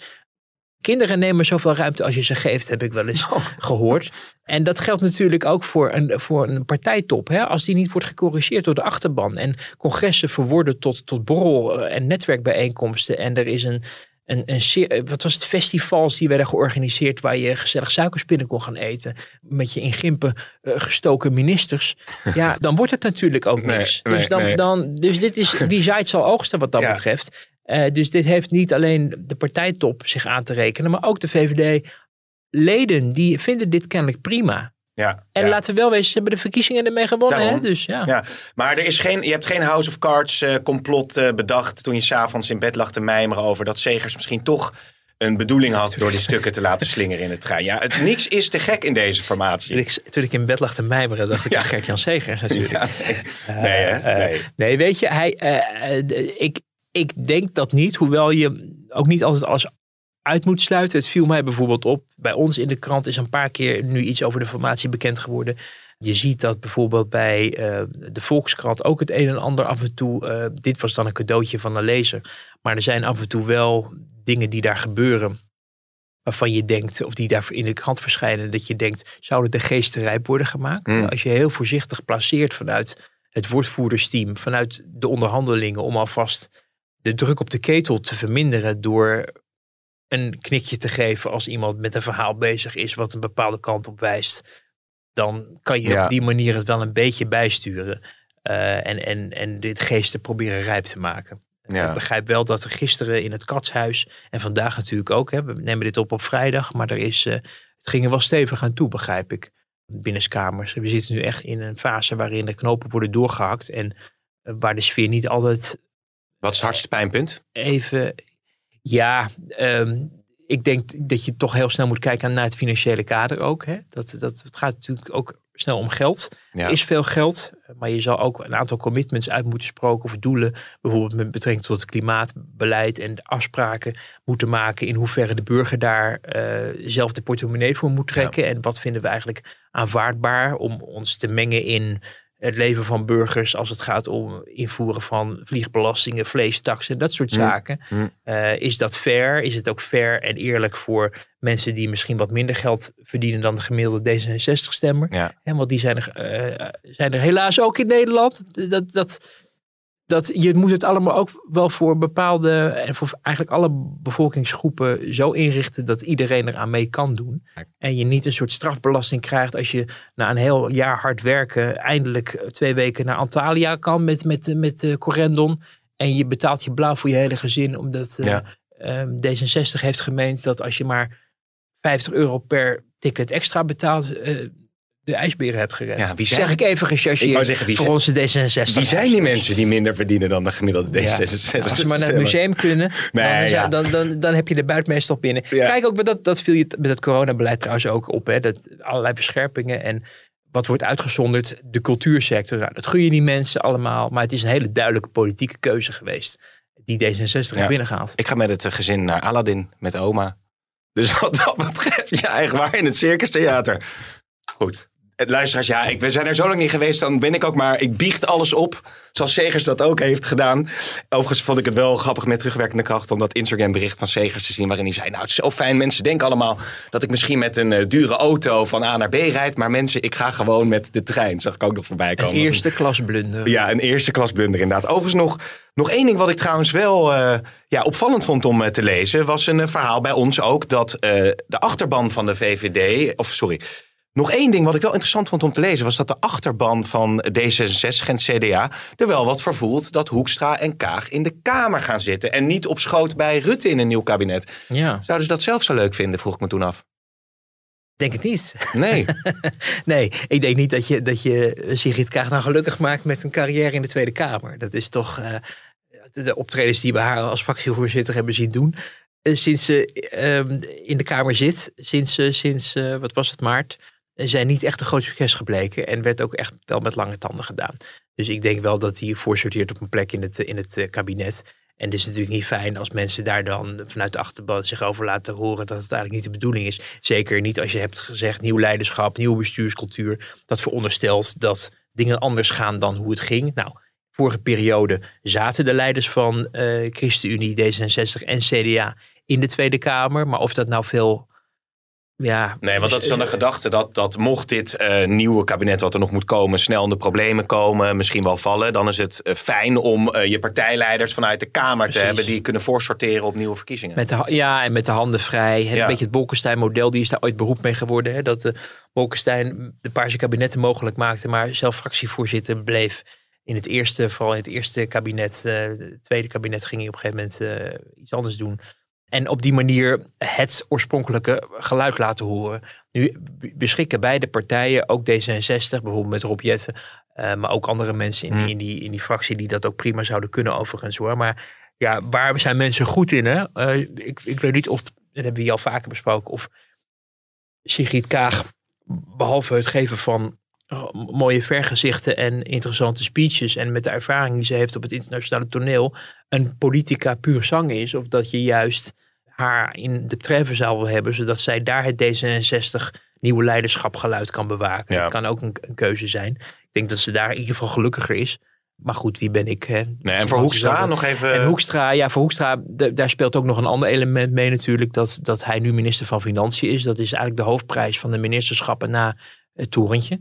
Kinderen nemen zoveel ruimte als je ze geeft, heb ik wel eens Oh. gehoord. En dat geldt natuurlijk ook voor een, voor een partijtop. Hè? Als die niet wordt gecorrigeerd door de achterban. En congressen verworden tot, tot borrel- en netwerkbijeenkomsten. En er is een, een, een seer- wat was het, festivals die werden georganiseerd. waar je gezellig suikerspinnen kon gaan eten. met je in gimpen eh, gestoken ministers. Ja, dan wordt het natuurlijk ook Nee, niks. nee, dus, dan, nee. dan, dus dit is wie zaait zal oogsten wat dat Ja. betreft. Eh, dus dit heeft niet alleen de partijtop zich aan te rekenen. maar ook de VVD-leden. die vinden dit kennelijk prima. Ja, En ja. laten we wel wezen, ze hebben de verkiezingen ermee gewonnen. Hè? Dus ja. Ja, maar er is geen, je hebt geen House of Cards eh, complot eh, bedacht toen je s'avonds in bed lag te mijmeren over dat Segers misschien toch een bedoeling had door die stukken te laten slingeren in het trein. Ja, het, niks is te gek in deze Toen formatie. ik, toen ik in bed lag te mijmeren, dacht ik Ja. aan Gert-Jan Segers natuurlijk. Ja, nee. nee, hè? Eh, Nee. Nee, weet je, hij, eh, eh, ik, ik denk dat niet. Hoewel je ook niet altijd alles uit moet sluiten. Het viel mij bijvoorbeeld op. Bij ons in de krant is een paar keer nu iets over de formatie bekend geworden. Je ziet dat bijvoorbeeld bij eh, de Volkskrant ook het een en ander af en toe. eh, dit was dan een cadeautje van een lezer. Maar er zijn af en toe wel dingen die daar gebeuren. Waarvan je denkt, of die daar in de krant verschijnen, dat je denkt, zouden de geesten rijp worden gemaakt? Hmm. Als je heel voorzichtig placeert vanuit het woordvoerdersteam, vanuit de onderhandelingen, om alvast de druk op de ketel te verminderen door een knikje te geven als iemand met een verhaal bezig is wat een bepaalde kant op wijst, dan kan je Ja. op die manier het wel een beetje bijsturen. eh, en, en, en dit geesten proberen rijp te maken. Ja. Ik begrijp wel dat er gisteren in het katshuis, en vandaag natuurlijk ook, hè, we nemen dit op op vrijdag, maar er is, eh, het ging er wel stevig aan toe, begrijp ik, binnenskamers. We zitten nu echt in een fase waarin de knopen worden doorgehakt en eh, waar de sfeer niet altijd Wat is het hardste pijnpunt? even. Ja, ehm, ik denk dat je toch heel snel moet kijken naar het financiële kader ook. Hè? Dat, dat, het gaat natuurlijk ook snel om geld. Ja. Er is veel geld, maar je zal ook een aantal commitments uit moeten spreken of doelen. Bijvoorbeeld met betrekking tot het klimaatbeleid en de afspraken moeten maken. In hoeverre de burger daar eh, zelf de portemonnee voor moet trekken. En wat vinden we eigenlijk aanvaardbaar om ons te mengen in het leven van burgers als het gaat om invoeren van vliegbelastingen, vleestaxen, dat soort Mm. zaken. Mm. Eh, is dat fair? Is het ook fair en eerlijk voor mensen die misschien wat minder geld verdienen dan de gemiddelde D66-stemmer? Ja. want die zijn er, eh, zijn er helaas ook in Nederland. Dat, dat, dat, je moet het allemaal ook wel voor bepaalde en voor eigenlijk alle bevolkingsgroepen zo inrichten dat iedereen eraan mee kan doen. En je niet een soort strafbelasting krijgt als je na een heel jaar hard werken eindelijk twee weken naar Antalya kan met, met, met eh, Corendon. En je betaalt je blauw voor je hele gezin omdat eh, Ja. ehm, D66 heeft gemeend dat als je maar 50 euro per ticket extra betaalt, eh, de ijsberen hebt gered. Ja, wie zijn- zeg ik even gechargeerd wou zeggen, wie voor zijn- onze D66. Wie zijn die mensen die minder verdienen dan de gemiddelde Ja. D66? Als ze maar naar het museum kunnen, Nee, dan, ja. dan, dan, dan heb je de buit meestal binnen. Kijk ook, dat, dat viel je met het coronabeleid trouwens ook op. Hè, dat allerlei verscherpingen en wat wordt uitgezonderd? De cultuursector. Nou, dat gun je die mensen allemaal. Maar het is een hele duidelijke politieke keuze geweest. Die D66 heeft binnengehaald. Ik ga met het eh, gezin naar Aladdin met oma. Dus wat dat betreft, ja, echt waar in het Circus Theater. Goed. Eh, Luisteraars, ja, ik, we zijn er zo lang niet geweest. Dan ben ik ook maar, ik biecht alles op. Zoals Segers dat ook heeft gedaan. Overigens vond ik het wel grappig met terugwerkende kracht. Om dat Instagram bericht van Segers te zien. Waarin hij zei, nou het is zo fijn. Mensen denken allemaal dat ik misschien met een eh, dure auto van A naar B rijd. Maar mensen, ik ga gewoon met de trein. Zag ik ook nog voorbij Een komen. Is eerste klas blunder. ja, een eerste klas blunder inderdaad. Overigens nog, nog één ding wat ik trouwens wel eh, ja, opvallend vond om te lezen. Was een verhaal bij ons ook dat de achterban van de VVD... Of sorry, nog één ding wat ik wel interessant vond om te lezen... was dat de achterban van D66 en CDA er wel wat voor voelt... dat Hoekstra en Kaag in de Kamer gaan zitten... en niet op schoot bij Rutte in een nieuw kabinet. Ja. Zouden ze dat zelf zo leuk vinden, vroeg ik me toen af. Denk het niet. Nee. nee, ik denk niet dat je, dat je Sigrid Kaag nou gelukkig maakt met een carrière in de Tweede Kamer. Dat is toch uh, de optredens die we haar als fractievoorzitter hebben zien doen. Uh, sinds ze uh, in de Kamer zit, sinds, sinds wat was het, maart, zijn niet echt een groot succes gebleken. En werd ook echt wel met lange tanden gedaan. Dus ik denk wel dat hij voorsorteert op een plek in het, in het kabinet. En het is natuurlijk niet fijn als mensen daar dan vanuit de achterban zich over laten horen dat het eigenlijk niet de bedoeling is. Zeker niet als je hebt gezegd nieuw leiderschap, nieuwe bestuurscultuur. Dat veronderstelt dat dingen anders gaan dan hoe het ging. Nou, vorige periode zaten de leiders van uh, ChristenUnie, D66 en CDA in de Tweede Kamer. Maar of dat nou veel ja, nee, want dat is dan de gedachte dat, dat mocht dit uh, nieuwe kabinet wat er nog moet komen snel in de problemen komen, misschien wel vallen, dan is het uh, fijn om uh, je partijleiders vanuit de Kamer Precies. te hebben die kunnen voorsorteren op nieuwe verkiezingen. Met de, ja, en met de handen vrij. Ja. Een beetje het Bolkestein-model, die is daar ooit beroep mee geworden. Hè, dat de Bolkestein de Paarse kabinetten mogelijk maakte, maar zelf fractievoorzitter bleef. In het eerste, vooral in het eerste kabinet, het tweede kabinet ging hij op een gegeven moment iets anders doen. En op die manier het oorspronkelijke geluid laten horen. Nu beschikken beide partijen, ook D66, bijvoorbeeld met Rob Jetten, uh, maar ook andere mensen in, die, in, die, in die fractie die dat ook prima zouden kunnen overigens hoor. Maar ja, waar zijn mensen goed in? Hè? Uh, ik, ik weet niet of, dat hebben we hier al vaker besproken, of Sigrid Kaag, behalve het geven van mooie vergezichten en interessante speeches. En met de ervaring die ze heeft op het internationale toneel. een politica puur zang is. Of dat je juist haar in de treffenzaal wil hebben. zodat zij daar het D66 nieuwe leiderschap geluid kan bewaken. Dat kan ook een, een, keuze zijn. Ik denk dat ze daar in ieder geval gelukkiger is. Maar goed, wie ben ik? Hè? Nee, en voor Hoekstra nog even. En Hoekstra, ja, voor Hoekstra, daar speelt ook nog een ander element mee natuurlijk. Dat, dat hij nu minister van Financiën is. Dat is eigenlijk de hoofdprijs van de ministerschappen na het torentje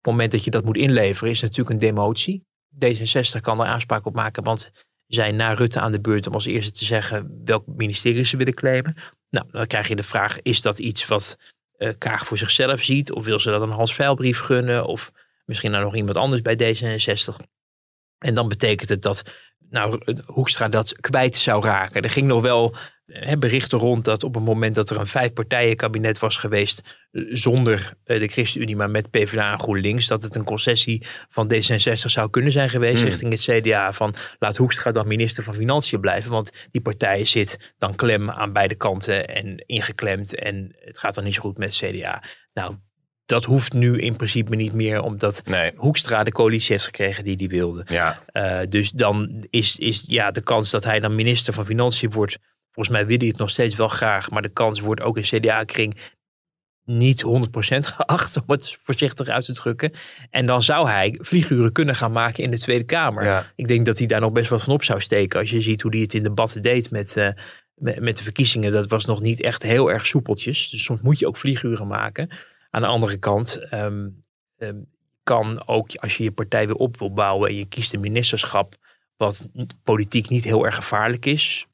het moment dat je dat moet inleveren is natuurlijk een demotie. D66 kan er aanspraak op maken, want zijn na Rutte aan de beurt om als eerste te zeggen welk ministerie ze willen claimen. Nou, dan krijg je de vraag, is dat iets wat uh, Kaag voor zichzelf ziet? Of wil ze dat een Hans Veilbrief gunnen? Of misschien nou nog iemand anders bij D66? En dan betekent het dat nou, Hoekstra dat kwijt zou raken. Er ging nog wel berichten rond dat op het moment dat er een vijfpartijen kabinet was geweest zonder eh, de ChristenUnie, maar met PvdA en GroenLinks, dat het een concessie van D66 zou kunnen zijn geweest hmm. richting het CDA van laat Hoekstra dan minister van Financiën blijven, want die partij zit dan klem aan beide kanten en ingeklemd en het gaat dan niet zo goed met het CDA. Nou, dat hoeft nu in principe niet meer, omdat nee. Hoekstra de coalitie heeft gekregen die hij wilde. Ja. Uh, dus dan is, is ja, de kans dat hij dan minister van Financiën wordt Volgens mij wil hij het nog steeds wel graag, maar de kans wordt ook in CDA-kring niet 100% geacht, om het voorzichtig uit te drukken. En dan zou hij vlieguren kunnen gaan maken in de Tweede Kamer. Ik denk dat hij daar nog best wat van op zou steken. Als je ziet hoe hij het in debatten deed met, uh, met, de verkiezingen, dat was nog niet echt heel erg soepeltjes. Dus soms moet je ook vlieguren maken. Aan de andere kant um, um, kan ook, als je je partij weer op wil bouwen en je kiest een ministerschap, wat politiek niet heel erg gevaarlijk is,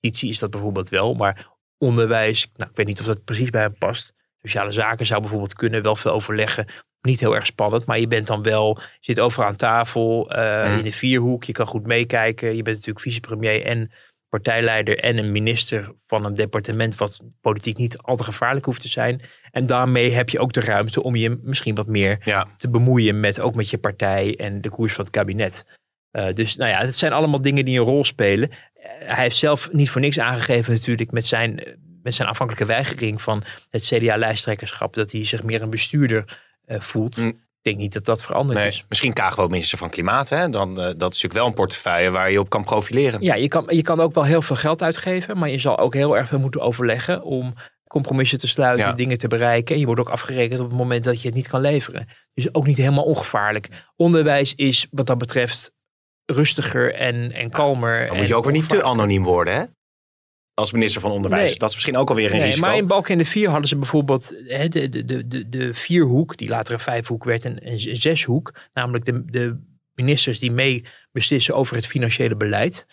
justitie is dat bijvoorbeeld wel, maar onderwijs, nou, ik weet niet of dat precies bij hem past. Sociale zaken zou bijvoorbeeld kunnen, wel veel overleggen. Niet heel erg spannend, maar je bent dan wel, je zit overal aan tafel, uh, in de vierhoek, je kan goed meekijken. Je bent natuurlijk vicepremier en partijleider en een minister van een departement wat politiek niet al te gevaarlijk hoeft te zijn. En daarmee heb je ook de ruimte om je misschien wat meer te bemoeien met ook met je partij en de koers van het kabinet. Uh, dus nou ja, het zijn allemaal dingen die een rol spelen hij heeft zelf niet voor niks aangegeven natuurlijk met zijn, met zijn afhankelijke weigering van het CDA-lijsttrekkerschap. Dat hij zich meer een bestuurder uh, voelt. Mm. Ik denk niet dat dat veranderd nee, is. Misschien Kaag wel minister van Klimaat. Hè? Dan, uh, dat is natuurlijk wel een portefeuille waar je op kan profileren. Ja, je kan, je kan ook wel heel veel geld uitgeven. Maar je zal ook heel erg veel moeten overleggen om compromissen te sluiten, dingen te bereiken. En je wordt ook afgerekend op het moment dat je het niet kan leveren. Dus ook niet helemaal ongevaarlijk. Onderwijs is wat dat betreft rustiger en, en kalmer. Dan moet je ook weer niet te anoniem worden, hè? Als minister van Onderwijs. Dat is misschien ook alweer een nee, risico. Maar in Balken de Vier hadden ze bijvoorbeeld hè, de, de, de, de vierhoek, die later een vijfhoek werd, en een zeshoek. Namelijk de, de ministers die mee beslissen over het financiële beleid.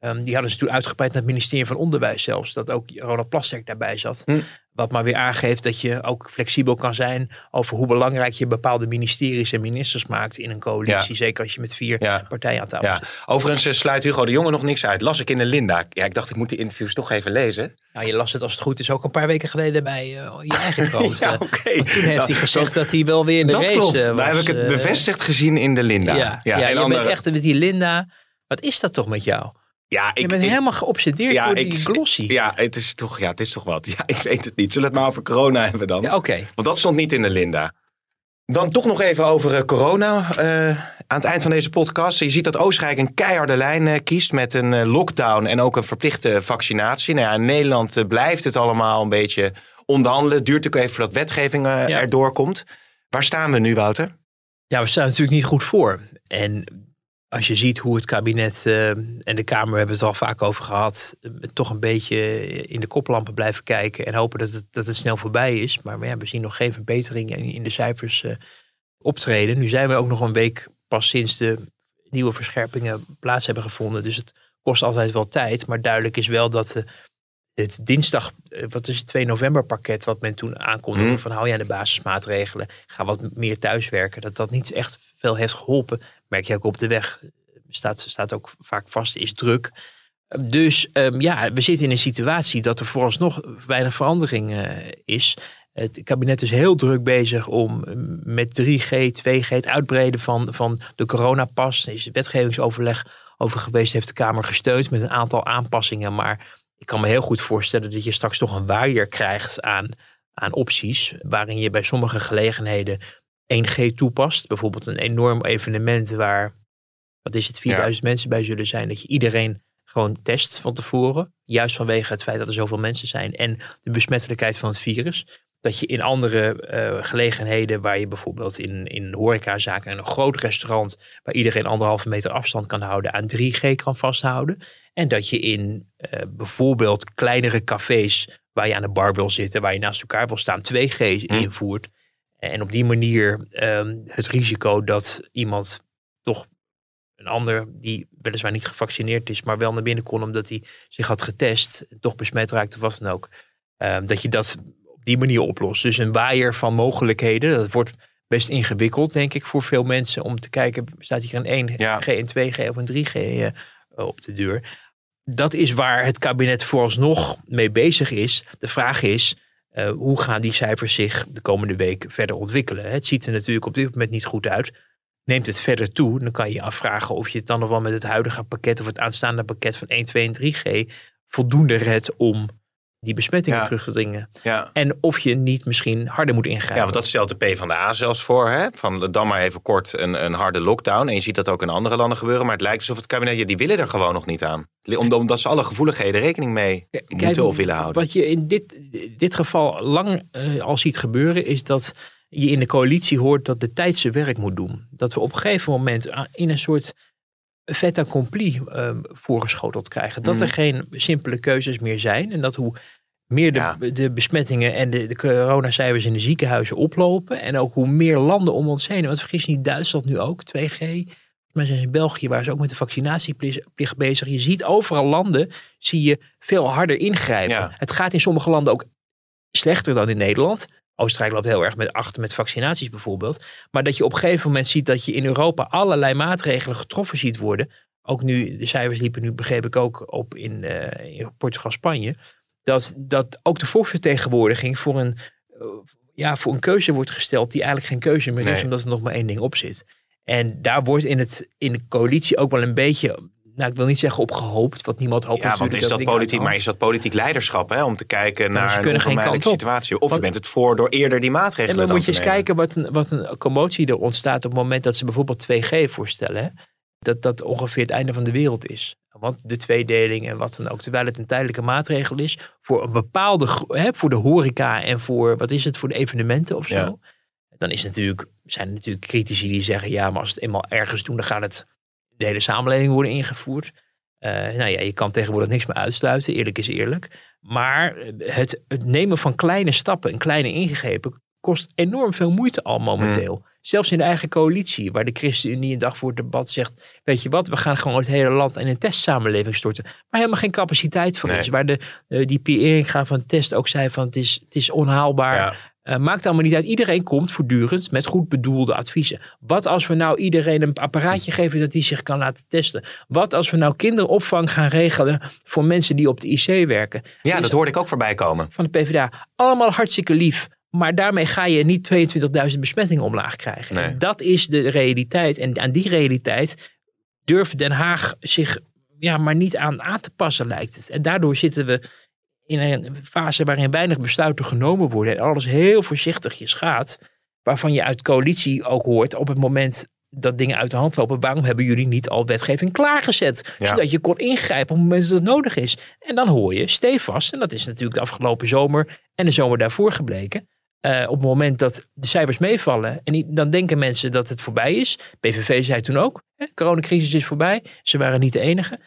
Ehm, die hadden ze toen uitgebreid naar het ministerie van Onderwijs zelfs. Dat ook Ronald Plasterk daarbij zat. Hm. Wat maar weer aangeeft dat je ook flexibel kan zijn over hoe belangrijk je bepaalde ministeries en ministers maakt in een coalitie. Ja. Zeker als je met vier Ja. partijen aan tafel Ja, zit. overigens eh, sluit Hugo de Jonge nog niks uit. Las ik in de Linda. Ja, ik dacht ik moet die interviews toch even lezen. Nou, je las het als het goed is ook een paar weken geleden bij eh, je eigen krant. Ja, eh. oké. Toen heeft Nou, hij gezegd dat hij wel weer in de Dat race klopt. Daar was, heb ik het bevestigd gezien in de Linda. Ja, ja, en je andere- bent echt met die Linda. Wat is dat toch met jou? Ja, Je ik, bent ik- helemaal geobsedeerd ja, door ik- die glossy. Ja, het is toch, ja, het is toch wat. Ja, ik weet het niet. Zullen we het maar over corona hebben dan? Ja, Oké. Want dat stond niet in de Linda. Dan toch nog even over eh, corona. eh, aan het eind van deze podcast. Je ziet dat Oostenrijk een keiharde lijn eh, kiest met een eh, lockdown en ook een verplichte vaccinatie. Nou ja, in Nederland blijft het allemaal een beetje onderhandelen. Het duurt natuurlijk even voordat wetgeving Ja. erdoor komt. Waar staan we nu, Wouter? Ja, we staan natuurlijk niet goed voor. En als je ziet hoe het kabinet eh, en de Kamer hebben het al vaak over gehad, eh, toch een beetje in de koplampen blijven kijken en hopen dat het, dat het snel voorbij is. Maar ja, we zien nog geen verbetering in, in de cijfers eh, optreden. Nu zijn we ook nog een week pas sinds de nieuwe verscherpingen plaats hebben gevonden. Dus het kost altijd wel tijd. Maar duidelijk is wel dat eh, het dinsdag, wat is het, 2 november pakket wat men toen aankondigde Hmm. van hou je aan de basismaatregelen, ga wat meer thuiswerken, dat dat niet echt veel heeft geholpen. Merk je ook op de weg, staat, staat ook vaak vast, is druk. Dus ehm, ja, we zitten in een situatie dat er vooralsnog weinig verandering eh, is. Het kabinet is heel druk bezig om eh, met 3G, 2G, het uitbreiden van, van de coronapas. Er is wetgevingsoverleg over geweest, heeft de Kamer gesteund met een aantal aanpassingen. Maar ik kan me heel goed voorstellen dat je straks toch een waaier krijgt aan, aan opties. Waarin je bij sommige gelegenheden 1G toepast. Bijvoorbeeld een enorm evenement waar, wat is het, 4000 mensen bij zullen zijn. Dat je iedereen gewoon test van tevoren. Juist vanwege het feit dat er zoveel mensen zijn en de besmettelijkheid van het virus. Dat je in andere eh, gelegenheden, waar je bijvoorbeeld in, in horecazaken en een groot restaurant, waar iedereen anderhalve meter afstand kan houden, aan 3G kan vasthouden. En dat je in eh, bijvoorbeeld kleinere cafés, waar je aan de bar wil zitten, waar je naast elkaar wil staan, 2G invoert. En op die manier ehm, het risico dat iemand toch een ander die weliswaar niet gevaccineerd is, maar wel naar binnen kon omdat hij zich had getest, toch besmet raakte, of wat dan ook. ehm, dat je dat op die manier oplost. Dus een waaier van mogelijkheden. Dat wordt best ingewikkeld, denk ik, voor veel mensen om te kijken, staat hier een 1G, Ja. een 2G of een 3G eh, op de deur. Dat is waar het kabinet vooralsnog mee bezig is. De vraag is, eh, hoe gaan die cijfers zich de komende week verder ontwikkelen? Het ziet er natuurlijk op dit moment niet goed uit. Neemt het verder toe, dan kan je je afvragen of je het dan nog wel met het huidige pakket of het aanstaande pakket van 1, 2 en 3G voldoende redt om die besmettingen Ja. terug te dringen. Ja. En of je niet misschien harder moet ingrijpen. Ja, want dat stelt de PvdA zelfs voor. Hè? Van dan maar even kort een, een harde lockdown. En je ziet dat ook in andere landen gebeuren. Maar het lijkt alsof het kabinet, ja, die willen er gewoon nog niet aan. Om- Omdat ze alle gevoeligheden rekening mee Kijk, moeten of willen houden. Wat je in dit, dit geval lang eh, al ziet gebeuren, is dat je in de coalitie hoort dat de tijd zijn werk moet doen. Dat we op een gegeven moment aan- in een soort fait accompli eh, voorgeschoteld krijgen. Dat Mhm. er geen simpele keuzes meer zijn. En dat hoe meer de, Ja. de besmettingen en de, de coronacijfers in de ziekenhuizen oplopen. En ook hoe meer landen om ons heen. Want vergis niet, Duitsland nu ook, 2G. Maar zijn in België waren ze ook met de vaccinatieplicht bezig. Je ziet overal landen, zie je veel harder ingrijpen. Ja. Het gaat in sommige landen ook slechter dan in Nederland. Oostenrijk loopt heel erg met achter met vaccinaties bijvoorbeeld. Maar dat je op een gegeven moment ziet dat je in Europa allerlei maatregelen getroffen ziet worden. Ook nu, de cijfers liepen nu, begreep ik ook, op in, eh, in Portugal, Spanje. Dat, dat ook de volksvertegenwoordiging voor een, eh, ja, voor een keuze wordt gesteld die eigenlijk geen keuze meer is, omdat er nog maar één ding op zit. En daar wordt in, het, in de coalitie ook wel een beetje, nou ik wil niet zeggen op gehoopt, want niemand hoopt Ja, want is dat politiek, maar is dat politiek leiderschap hè? om te kijken naar een onvermijdelijke situatie? Of je bent het voor door eerder die En maatregelen dan dan moet je eens kijken wat een, wat een commotie er ontstaat op het moment dat ze bijvoorbeeld 2G voorstellen. hè. Dat dat ongeveer het einde van de wereld is. Want de tweedeling en wat dan ook, terwijl het een tijdelijke maatregel is voor een bepaalde, hè, voor de horeca en voor, wat is het, voor de evenementen of zo. Ja. Dan is natuurlijk, zijn er natuurlijk critici die zeggen, ja, maar als het eenmaal ergens doen, dan gaat het de hele samenleving worden ingevoerd. Eh, nou ja, je kan tegenwoordig niks meer uitsluiten, eerlijk is eerlijk. Maar het, het nemen van kleine stappen en kleine ingrepen kost enorm veel moeite al momenteel. Zelfs in de eigen coalitie, waar de ChristenUnie een dag voor het debat zegt: Weet je wat, we gaan gewoon het hele land in een testsamenleving storten. Maar helemaal geen capaciteit voor Nee. is. Waar de, eh, die Pierre Eringa van Test ook zei: van het is, het is onhaalbaar. Ja. Eh, maakt allemaal niet uit. Iedereen komt voortdurend met goed bedoelde adviezen. Wat als we nou iedereen een apparaatje geven dat die zich kan laten testen? Wat als we nou kinderopvang gaan regelen voor mensen die op de IC werken? Ja, Dus dat hoorde ik ook voorbij komen. van de PvdA. Allemaal hartstikke lief. Maar daarmee ga je niet 22.000 besmettingen omlaag krijgen. Nee. Dat is de realiteit. En aan die realiteit durft Den Haag zich ja, maar niet aan aan te passen, lijkt het. En daardoor zitten we in een fase waarin weinig besluiten genomen worden. En alles heel voorzichtigjes gaat. Waarvan je uit coalitie ook hoort op het moment dat dingen uit de hand lopen. Waarom hebben jullie niet al wetgeving klaargezet? Ja. Zodat je kon ingrijpen op het moment dat het nodig is. En dan hoor je stevast, en dat is natuurlijk de afgelopen zomer en de zomer daarvoor gebleken. eh, op het moment dat de cijfers meevallen, en dan denken mensen dat het voorbij is. PVV zei toen ook, hè, coronacrisis is voorbij. Ze waren niet de enige.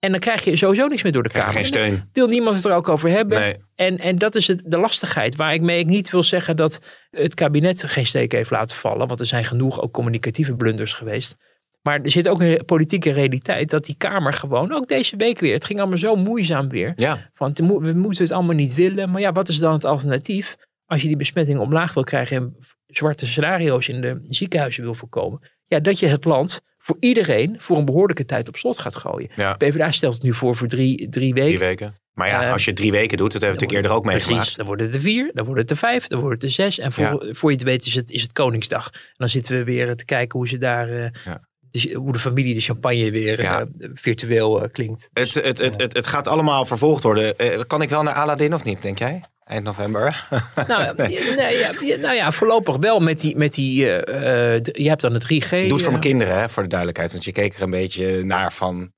En dan krijg je sowieso niks meer door de Krijg Kamer. geen steun. wil niemand het er ook over hebben. Nee. En, en dat is het, de lastigheid waar ik mee ik niet wil zeggen dat het kabinet geen steek heeft laten vallen. Want er zijn genoeg ook communicatieve blunders geweest. Maar er zit ook een politieke realiteit dat die Kamer gewoon, ook deze week weer, het ging allemaal zo moeizaam weer. Ja, Van we moeten het allemaal niet willen. Maar ja, wat is dan het alternatief? Als je die besmetting omlaag wil krijgen en zwarte scenario's in de ziekenhuizen wil voorkomen. Ja, dat je het land voor iedereen voor een behoorlijke tijd op slot gaat gooien. ja. PvdA stelt het nu voor voor drie, drie weken. Drie weken. Maar ja, Eh, als je drie weken doet, dat hebben we natuurlijk eerder ook Precies, meegemaakt. dan worden het er vier, dan worden het er vijf, dan worden het er zes. En voor, voor je het weet is het, is het Koningsdag. En dan zitten we weer te kijken hoe ze daar, eh, Ja. de- hoe de familie de champagne weer Ja. eh, virtueel eh, klinkt. Het, het, het, het, het gaat allemaal vervolgd worden. Kan ik wel naar Aladdin of niet, denk jij? Eind november. Nou, ja, nee, ja, ja, nou ja, voorlopig wel met die, met die eh, eh, je hebt dan het 3G. Doe het voor eh, mijn kinderen, hè, voor de duidelijkheid. Want je keek er een beetje naar van.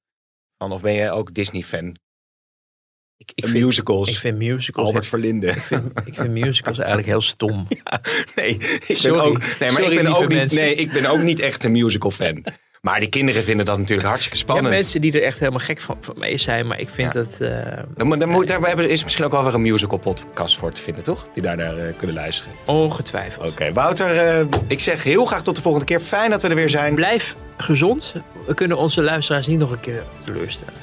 van of ben je ook Disney-fan? ik, ik, vind, musicals. ik vind musicals, Albert Verlinde. ik vind, ik vind musicals eigenlijk heel stom. Nee, ik ben Sorry. ook, nee, maar Sorry, ik ben ook niet, mensen. nee, ik ben ook niet echt een musical-fan. Maar die kinderen vinden dat natuurlijk hartstikke spannend. mensen die er echt helemaal gek van, van mee zijn, maar ik vind Ja. dat... eh, Dan, dan moet, daar hebben, is misschien ook wel weer een musical-podcast voor te vinden, toch? Die daar naar eh, kunnen luisteren. ongetwijfeld. Oké, Wouter, eh, ik zeg heel graag tot de volgende keer. Fijn dat we er weer zijn. Blijf gezond. We kunnen onze luisteraars niet nog een keer teleurstellen.